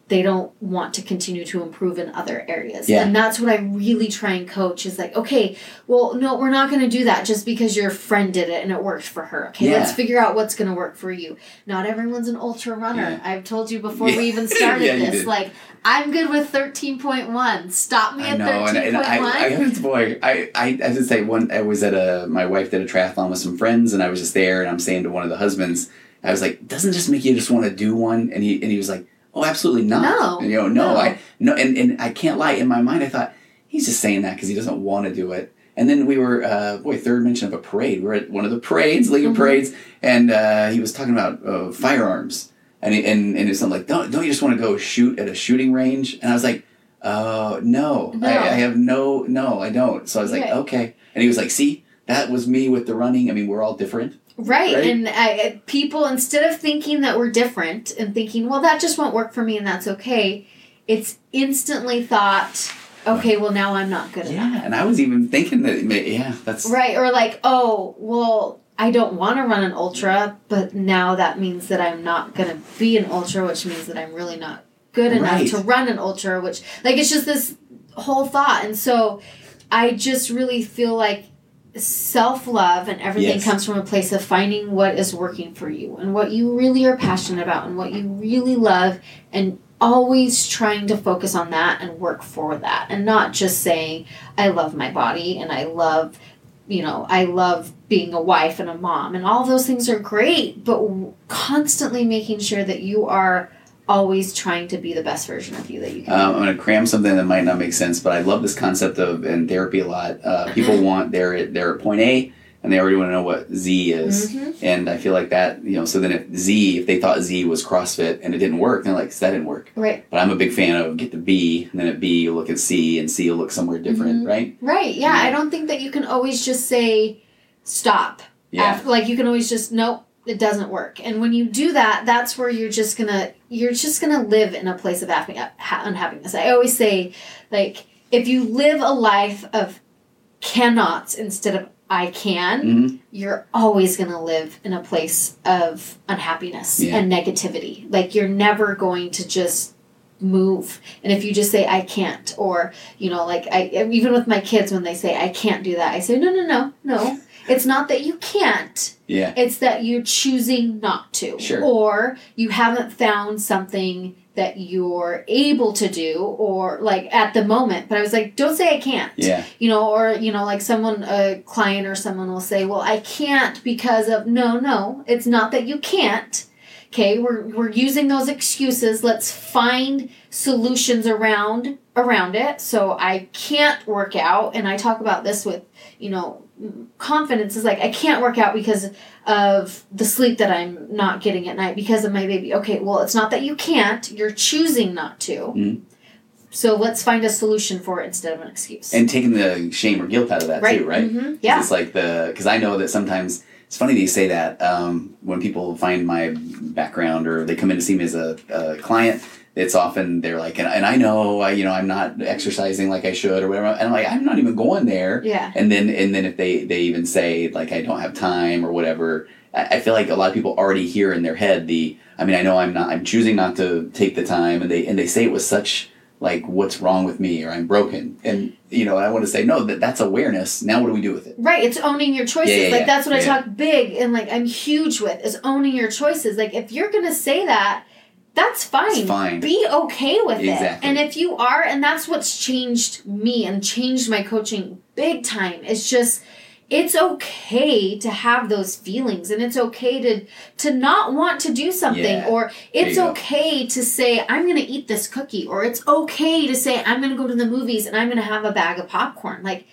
Speaker 2: they don't want to continue to improve in other areas.
Speaker 1: Yeah.
Speaker 2: And that's what I really try and coach is like, okay, well, no, we're not going to do that just because your friend did it and it worked for her. Okay,
Speaker 1: Yeah.
Speaker 2: let's figure out what's going to work for you. Not everyone's an ultra runner.
Speaker 1: Yeah.
Speaker 2: I've told you before we even [LAUGHS] started this. Like, I'm good with 13.1. Stop me
Speaker 1: I
Speaker 2: at
Speaker 1: know, and, and I,
Speaker 2: 13.1.
Speaker 1: I, boy, I, I, I did say one. I was at a. My wife did a triathlon with some friends, and I was just there, and I'm saying to one of the husbands, I was like, "Doesn't this make you just want to do one?" And he and he was like, "Oh, absolutely not."
Speaker 2: No,
Speaker 1: And, you know, no,
Speaker 2: no.
Speaker 1: I no, and and I can't lie. In my mind, I thought he's just saying that because he doesn't want to do it. And then we were, uh, boy, third mention of a parade. We are at one of the parades, League of
Speaker 2: Mhm.
Speaker 1: Parades, and uh, he was talking about uh, firearms. And, he, and, and it's something like, don't, don't you just want to go shoot at a shooting range? And I was like, oh, no,
Speaker 2: No.
Speaker 1: I, I have no, no, I don't. So I was like, okay. And he was like, see, that was me with the running. I mean, we're all different.
Speaker 2: Right.
Speaker 1: Right?
Speaker 2: And I, people, instead of thinking that we're different and thinking, well, that just won't work for me and that's okay, it's instantly thought, okay, well, now I'm not good enough.
Speaker 1: Yeah. And I was even thinking that, yeah, that's,
Speaker 2: Right. Or like, oh, well, I don't want to run an ultra, but now that means that I'm not going to be an ultra, which means that I'm really not good enough
Speaker 1: Right.
Speaker 2: to run an ultra, which, like, it's just this whole thought. And so I just really feel like self love and everything
Speaker 1: Yes.
Speaker 2: comes from a place of finding what is working for you and what you really are passionate about and what you really love and always trying to focus on that and work for that and not just saying I love my body and I love you know I love being a wife and a mom and all those things are great but w- constantly making sure that you are always trying to be the best version of you that you can
Speaker 1: Um, I'm going to cram something that might not make sense, but I love this concept of in therapy a lot. Uh, people want they're at, they're at point A and they already want to know what Z is,
Speaker 2: Mhm.
Speaker 1: and I feel like that you know. So then if Z, if they thought Z was CrossFit and it didn't work, they're like that didn't work.
Speaker 2: right
Speaker 1: But I'm a big fan of get to B, and then at B you look at C, and C will look somewhere different,
Speaker 2: Mhm.
Speaker 1: right?
Speaker 2: right yeah,
Speaker 1: Yeah.
Speaker 2: I don't think that you can always just say stop
Speaker 1: Yeah.
Speaker 2: Af- like you can always just nope it doesn't work. And when you do that that's where you're just gonna you're just gonna live in a place of unhappiness. I always say like if you live a life of cannots instead of i can
Speaker 1: Mhm.
Speaker 2: you're always going to live in a place of unhappiness
Speaker 1: Yeah.
Speaker 2: and negativity. Like you're never going to just move. And if you just say i can't or you know like i even with my kids when they say i can't do that i say no no no no it's not that you can't.
Speaker 1: Yeah.
Speaker 2: it's that you're choosing not to.
Speaker 1: Sure.
Speaker 2: or you haven't found something that you're able to do or like at the moment. But i was like don't say i can't.
Speaker 1: Yeah.
Speaker 2: you know or you know like someone a client or someone will say well i can't because of no no. It's not that you can't. Okay? We're we're using those excuses. Let's find solutions around around it. So i can't work out. And i talk about this with you know confidence is like i can't work out because of the sleep that i'm not getting at night because of my baby okay well it's not that you can't you're choosing not to
Speaker 1: Mhm.
Speaker 2: so let's find a solution for it instead of an excuse
Speaker 1: And taking the shame or guilt out of that
Speaker 2: right
Speaker 1: too, right?
Speaker 2: hmm
Speaker 1: 'Cause
Speaker 2: yeah
Speaker 1: It's like the because I know that sometimes it's funny that you say that um, when people find my background or they come in to see me as a, a client. It's often they're like, and, and I know, I, you know, I'm not exercising like I should or whatever. And I'm like, I'm not even going there.
Speaker 2: yeah
Speaker 1: And then, and then if they, they even say like, I don't have time or whatever, I, I feel like a lot of people already hear in their head the, I mean, I know I'm not, I'm choosing not to take the time and they, and they say it with such like, what's wrong with me or I'm broken. And, you know, I want to say, no, that that's awareness. Now what do we do with it?
Speaker 2: Right, it's owning your choices.
Speaker 1: Yeah, yeah,
Speaker 2: like
Speaker 1: yeah.
Speaker 2: that's what I talk big and like I'm huge with is owning your choices. Like if you're gonna say that, that's fine.
Speaker 1: It's fine.
Speaker 2: Be okay with
Speaker 1: Exactly.
Speaker 2: it. And if you are, and that's what's changed me and changed my coaching big time. It's just it's okay to have those feelings and it's okay to to not want to do something
Speaker 1: Yeah.
Speaker 2: or it's
Speaker 1: you go.
Speaker 2: okay to say i'm going to eat this cookie or it's okay to say i'm going to go to the movies and i'm going to have a bag of popcorn like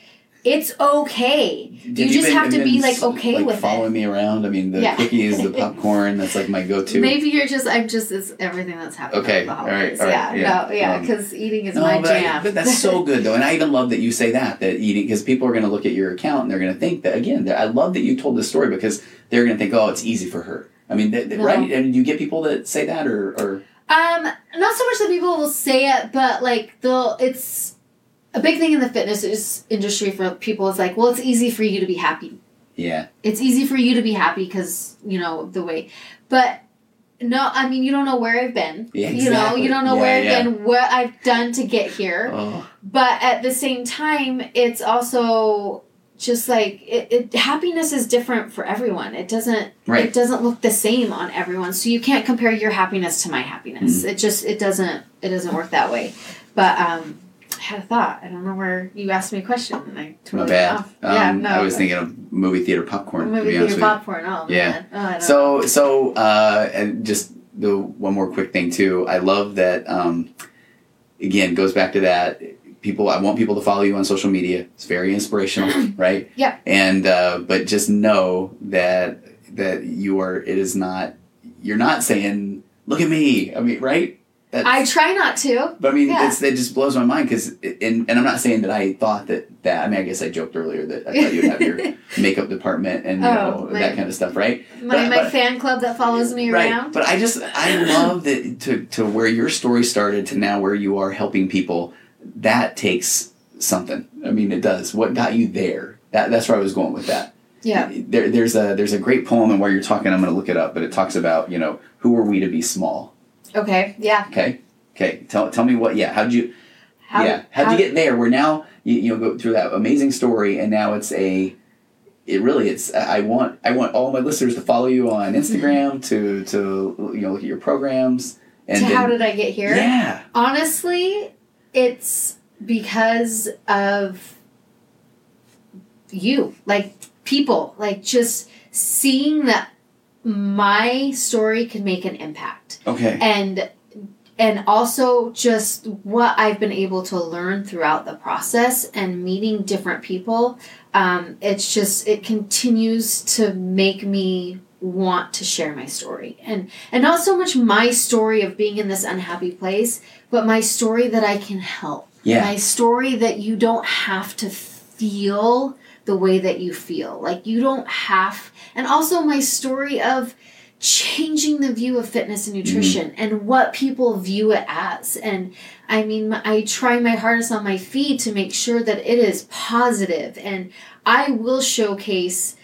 Speaker 2: it's okay
Speaker 1: Did
Speaker 2: you just
Speaker 1: been-
Speaker 2: have to be like okay
Speaker 1: like
Speaker 2: with
Speaker 1: following
Speaker 2: it
Speaker 1: me around. I mean, the
Speaker 2: Yeah.
Speaker 1: cookies, the [LAUGHS] popcorn. That's like my go-to.
Speaker 2: maybe you're just i'm just it's everything that's happening
Speaker 1: Okay,
Speaker 2: the
Speaker 1: all right, all right,
Speaker 2: yeah,
Speaker 1: yeah.
Speaker 2: no yeah
Speaker 1: Um,
Speaker 2: because eating is
Speaker 1: No,
Speaker 2: my
Speaker 1: but,
Speaker 2: jam
Speaker 1: but that's so [LAUGHS] good though, and I even love that you say that that eating because people are going to look at your account and they're going to think that again. That I love that you told this story because they're going to think, oh, it's easy for her. I mean, th- th-
Speaker 2: No.
Speaker 1: right? And you get people that say that, or, or
Speaker 2: Um, not so much that people will say it, but like they'll. It's a big thing in the fitness is- industry for people. Is like, well, it's easy for you to be happy.
Speaker 1: yeah,
Speaker 2: It's easy for you to be happy because you know the way. But no, I mean you don't know where I've been.
Speaker 1: Yeah,
Speaker 2: You know,
Speaker 1: exactly.
Speaker 2: you don't know
Speaker 1: Yeah,
Speaker 2: where I've
Speaker 1: yeah.
Speaker 2: been, what I've done to get here.
Speaker 1: oh,
Speaker 2: But at the same time, it's also just like it, it happiness is different for everyone. It doesn't
Speaker 1: Right.
Speaker 2: it doesn't look the same on everyone. So you can't compare your happiness to my happiness.
Speaker 1: Mm-hmm.
Speaker 2: It just it doesn't it doesn't work that way. But um I had a thought. I don't know where you asked me a question and I
Speaker 1: my
Speaker 2: totally
Speaker 1: bad.
Speaker 2: went off.
Speaker 1: Um,
Speaker 2: yeah, no.
Speaker 1: I was thinking of movie theater popcorn. to
Speaker 2: movie theater
Speaker 1: with you.
Speaker 2: popcorn. Oh
Speaker 1: Yeah.
Speaker 2: Oh,
Speaker 1: So so uh, and just the one more quick thing too. I love that. Um, again, goes back to that. People, I want people to follow you on social media. It's very inspirational, [CLEARS THROAT] right?
Speaker 2: Yeah.
Speaker 1: And uh, but just know that that you are. It is not. You're not saying, "Look at me." I mean, right? That's,
Speaker 2: I try not to.
Speaker 1: but I mean,
Speaker 2: Yeah.
Speaker 1: it's, it just blows my mind because, and, and I'm not saying that I thought that that. I mean, I guess I joked earlier that I thought you'd have your [LAUGHS] makeup department and you
Speaker 2: Oh,
Speaker 1: know
Speaker 2: my-
Speaker 1: that kind of stuff, right?
Speaker 2: My,
Speaker 1: But-
Speaker 2: my
Speaker 1: but-
Speaker 2: fan club that follows me
Speaker 1: right.
Speaker 2: around.
Speaker 1: But I just I love that to to where your story started to now where you are helping people. That takes something. I mean, it does. What got you there? That that's where I was going with that.
Speaker 2: Yeah.
Speaker 1: There, there's a there's a great poem, and while you're talking, I'm going to look it up. But it talks about you know who are we to be small?
Speaker 2: Okay. Yeah.
Speaker 1: Okay. Okay. Tell tell me what. Yeah. How'd you?
Speaker 2: How,
Speaker 1: yeah. How'd
Speaker 2: how-
Speaker 1: you get there? Where now you you know, go through that amazing story, and now it's a. It really it's I want I want all my listeners to follow you on Instagram to to you know look at your programs and
Speaker 2: to
Speaker 1: then,
Speaker 2: how did I get here?
Speaker 1: yeah
Speaker 2: Honestly, it's because of you. Like people, like just seeing that my story can make an impact.
Speaker 1: okay
Speaker 2: And and also just what I've been able to learn throughout the process and meeting different people. Um, it's just it continues to make me want to share my story and and not so much my story of being in this unhappy place but my story that i can help
Speaker 1: Yeah.
Speaker 2: my story that you don't have to feel the way that you feel like you don't have and also my story of changing the view of fitness and mm. nutrition and what people view it as and i mean i try my hardest on my feed to make sure that it is positive and i will showcase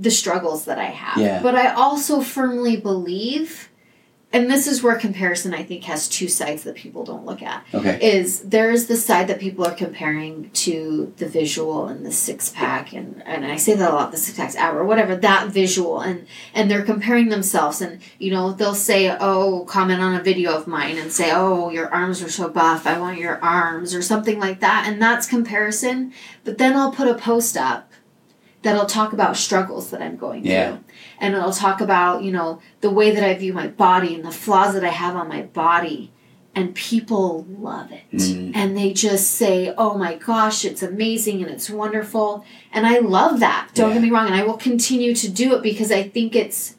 Speaker 2: the struggles that I have.
Speaker 1: Yeah.
Speaker 2: But I also firmly believe, and this is where comparison I think has two sides that people don't look at.
Speaker 1: okay
Speaker 2: Is there's the side that people are comparing to the visual and the six pack and and I say that a lot, the six packs hour, whatever, that visual and and they're comparing themselves and you know, they'll say, Oh, comment on a video of mine and say, Oh, your arms are so buff, I want your arms or something like that. And that's comparison. But then I'll put a post up that'll talk about struggles that I'm going
Speaker 1: Yeah.
Speaker 2: through. And it'll talk about, you know, the way that I view my body and the flaws that I have on my body. And people love it.
Speaker 1: Mm.
Speaker 2: And they just say, oh my gosh, it's amazing and it's wonderful. And I love that. Don't
Speaker 1: Yeah.
Speaker 2: get me wrong. And I will continue to do it because I think it's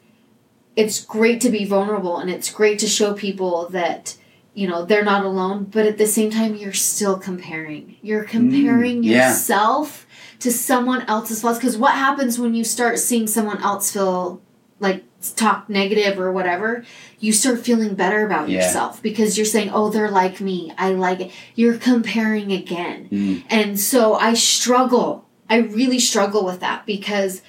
Speaker 2: it's great to be vulnerable and it's great to show people that you know they're not alone but at the same time you're still comparing you're comparing
Speaker 1: Mm, yeah.
Speaker 2: yourself to someone else's flaws because what happens when you start seeing someone else feel like talk negative or whatever you start feeling better about
Speaker 1: Yeah.
Speaker 2: yourself because you're saying oh they're like me i like it you're comparing again
Speaker 1: Mm.
Speaker 2: and so I struggle. I really struggle with that because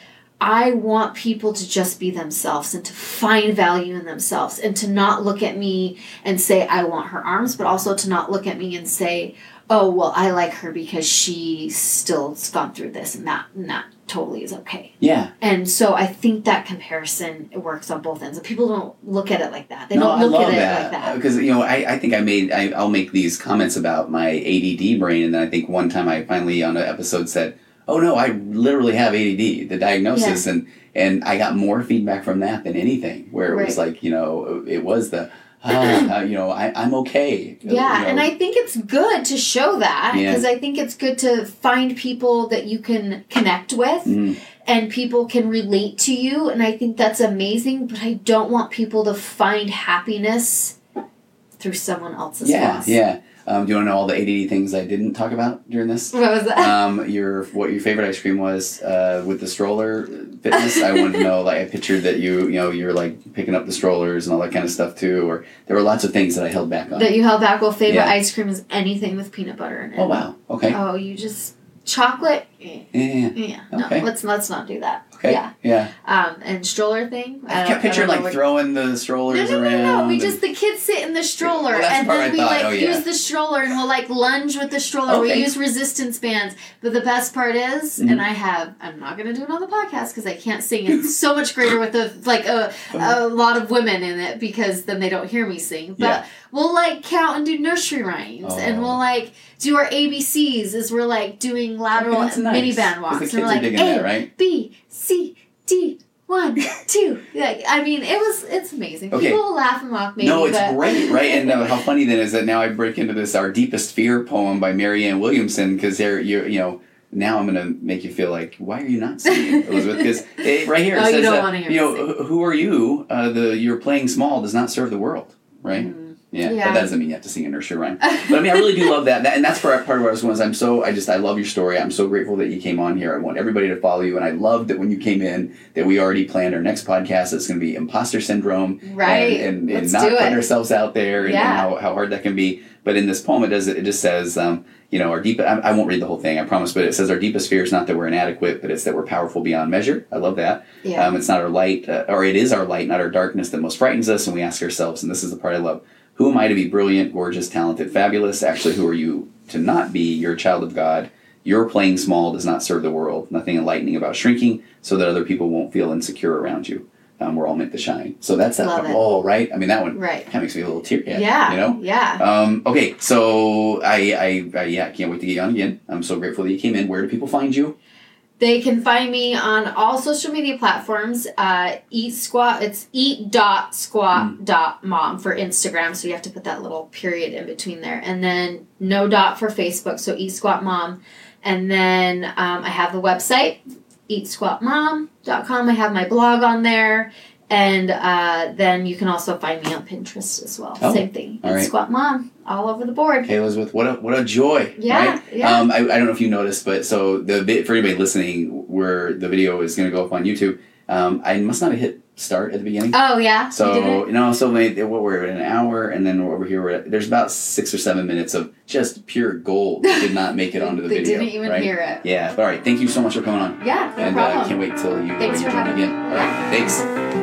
Speaker 2: I want people to just be themselves and to find value in themselves and to not look at me and say, I want her arms, but also to not look at me and say, oh, well, I like her because she still's gone through this and that, and that totally is okay.
Speaker 1: yeah
Speaker 2: And so I think that comparison it works on both ends. And people don't look at it like that. They
Speaker 1: no,
Speaker 2: don't look at it
Speaker 1: that
Speaker 2: like that.
Speaker 1: because you know I, I think I made I, I'll make these comments about my ADD brain, and then I think one time I finally on an episode said, oh no, I literally have ADD, the diagnosis, and and I got more feedback from that than anything. Where it was like you know it was the [CLEARS THROAT] ah, uh, you know I I'm okay.
Speaker 2: Yeah,
Speaker 1: You know,
Speaker 2: and I think it's good to show that
Speaker 1: Yeah.
Speaker 2: because I think it's good to find people that you can connect with
Speaker 1: Mm.
Speaker 2: and people can relate to you, and I think that's amazing. But I don't want people to find happiness through someone else's
Speaker 1: yeah
Speaker 2: loss.
Speaker 1: yeah. Um, do you want to know all the ADD things I didn't talk about during this?
Speaker 2: What was that?
Speaker 1: um, your what your favorite ice cream was uh, with the stroller fitness. I wanted to know. Like I pictured that you you know you're like picking up the strollers and all that kind of stuff too. Or there were lots of things that I held back on.
Speaker 2: that you held back. Well, favorite
Speaker 1: Yeah.
Speaker 2: ice cream is anything with peanut butter in it.
Speaker 1: oh wow. Okay.
Speaker 2: Oh, you just chocolate. Eh,
Speaker 1: Yeah.
Speaker 2: Yeah,
Speaker 1: Okay.
Speaker 2: no, let's let's not do that.
Speaker 1: Okay.
Speaker 2: Yeah,
Speaker 1: Yeah.
Speaker 2: um, and stroller thing.
Speaker 1: I
Speaker 2: don't-
Speaker 1: kept picturing like throwing the
Speaker 2: No,
Speaker 1: strollers
Speaker 2: no, no,
Speaker 1: around.
Speaker 2: no, no. We just the kids sit in the stroller,
Speaker 1: Well,
Speaker 2: and
Speaker 1: the
Speaker 2: then we
Speaker 1: thought.
Speaker 2: like
Speaker 1: Oh, yeah.
Speaker 2: use the stroller, and we'll like lunge with the stroller.
Speaker 1: Okay.
Speaker 2: We use resistance bands. But the best part is,
Speaker 1: Mhm.
Speaker 2: and I have, I'm not gonna do it on the podcast because I can't sing. It's so much greater with a like a, [LAUGHS] a lot of women in it because then they don't hear me sing. But
Speaker 1: Yeah.
Speaker 2: We'll like count and do nursery rhymes, and
Speaker 1: Oh.
Speaker 2: we'll like do our ABCs as we're like doing lateral
Speaker 1: Okay,
Speaker 2: and
Speaker 1: nice.
Speaker 2: mini band
Speaker 1: 'Cause
Speaker 2: walks.
Speaker 1: The
Speaker 2: and we're like
Speaker 1: digging
Speaker 2: A,
Speaker 1: that, right?
Speaker 2: B C D one two. [LAUGHS] Like I mean, it was it's amazing.
Speaker 1: Okay.
Speaker 2: People will laugh and mock me.
Speaker 1: no, it's
Speaker 2: but
Speaker 1: great, [LAUGHS] right? And uh, how funny then is that now I break into this "Our Deepest Fear" poem by Marianne Williamson because they're you you know. Now I'm gonna make you feel like, why are you not singing, [LAUGHS] Elisabeth? Because right here it
Speaker 2: Oh, you
Speaker 1: says
Speaker 2: don't
Speaker 1: that,
Speaker 2: wanna hear
Speaker 1: you know,
Speaker 2: sing.
Speaker 1: who are you? Uh, the you're playing small does not serve the world, right?
Speaker 2: Mm.
Speaker 1: Yeah,
Speaker 2: Yeah.
Speaker 1: but that doesn't mean you have to sing a nursery rhyme. But I mean, I really do love that, that and that's part part of what I was going. Is I'm so I just I love your story. I'm so grateful that you came on here. I want everybody to follow you, and I love that when you came in that we already planned our next podcast. It's going to be imposter syndrome,
Speaker 2: Right.
Speaker 1: And and, and not putting ourselves out there, and, and
Speaker 2: Yeah.
Speaker 1: how, how hard that can be. But in this poem, it does it just says. Um, you know, our deep. I, I won't read the whole thing, I promise. But it says our deepest fear is not that we're inadequate, but it's that we're powerful beyond measure. I love that.
Speaker 2: Yeah.
Speaker 1: Um, it's not our light, uh, or it is our light, not our darkness, that most frightens us. And we ask ourselves, and this is the part I love: Who am I to be brilliant, gorgeous, talented, fabulous? Actually, who are you to not be? You're a child of God. Your playing small does not serve the world. Nothing enlightening about shrinking, so that other people won't feel insecure around you. Um, we're all meant to shine. So that's that.
Speaker 2: Love.
Speaker 1: Oh, right. I mean, that one
Speaker 2: right.
Speaker 1: kind of makes me a little teary.
Speaker 2: Yeah.
Speaker 1: You know.
Speaker 2: Yeah.
Speaker 1: Um, okay, so I, I, I, yeah, can't wait to get you on again. I'm so grateful that you came in. Where do people find you?
Speaker 2: They can find me on all social media platforms. Uh, eat squat. It's eat dot squat dot mom for Instagram. So you have to put that little period in between there, and then no dot for Facebook. So eat squat mom, and then um, I have the website eatsquatmom.com. I have my blog on there. And uh, then you can also find me on Pinterest as well.
Speaker 1: Oh,
Speaker 2: Same thing.
Speaker 1: all right.
Speaker 2: Squat Mom, all over the board.
Speaker 1: Hey, Elisabeth, what a what a joy!
Speaker 2: Yeah,
Speaker 1: right?
Speaker 2: yeah.
Speaker 1: Um, I, I don't know if you noticed, but so the for anybody listening, where the video is going to go up on YouTube, um, I must not have hit start at the beginning.
Speaker 2: Oh yeah.
Speaker 1: So you know, so maybe, what we're at an hour, and then over here, we're at, there's about six or seven minutes of just pure gold that did not make it onto the [LAUGHS]
Speaker 2: they
Speaker 1: video.
Speaker 2: didn't even
Speaker 1: right?
Speaker 2: hear it.
Speaker 1: Yeah, but all right. Thank you so much for coming on,
Speaker 2: Yeah, no
Speaker 1: and uh,
Speaker 2: problem.
Speaker 1: can't wait till you, uh,
Speaker 2: Thanks
Speaker 1: you
Speaker 2: for
Speaker 1: join
Speaker 2: having me.
Speaker 1: again. All right, thanks.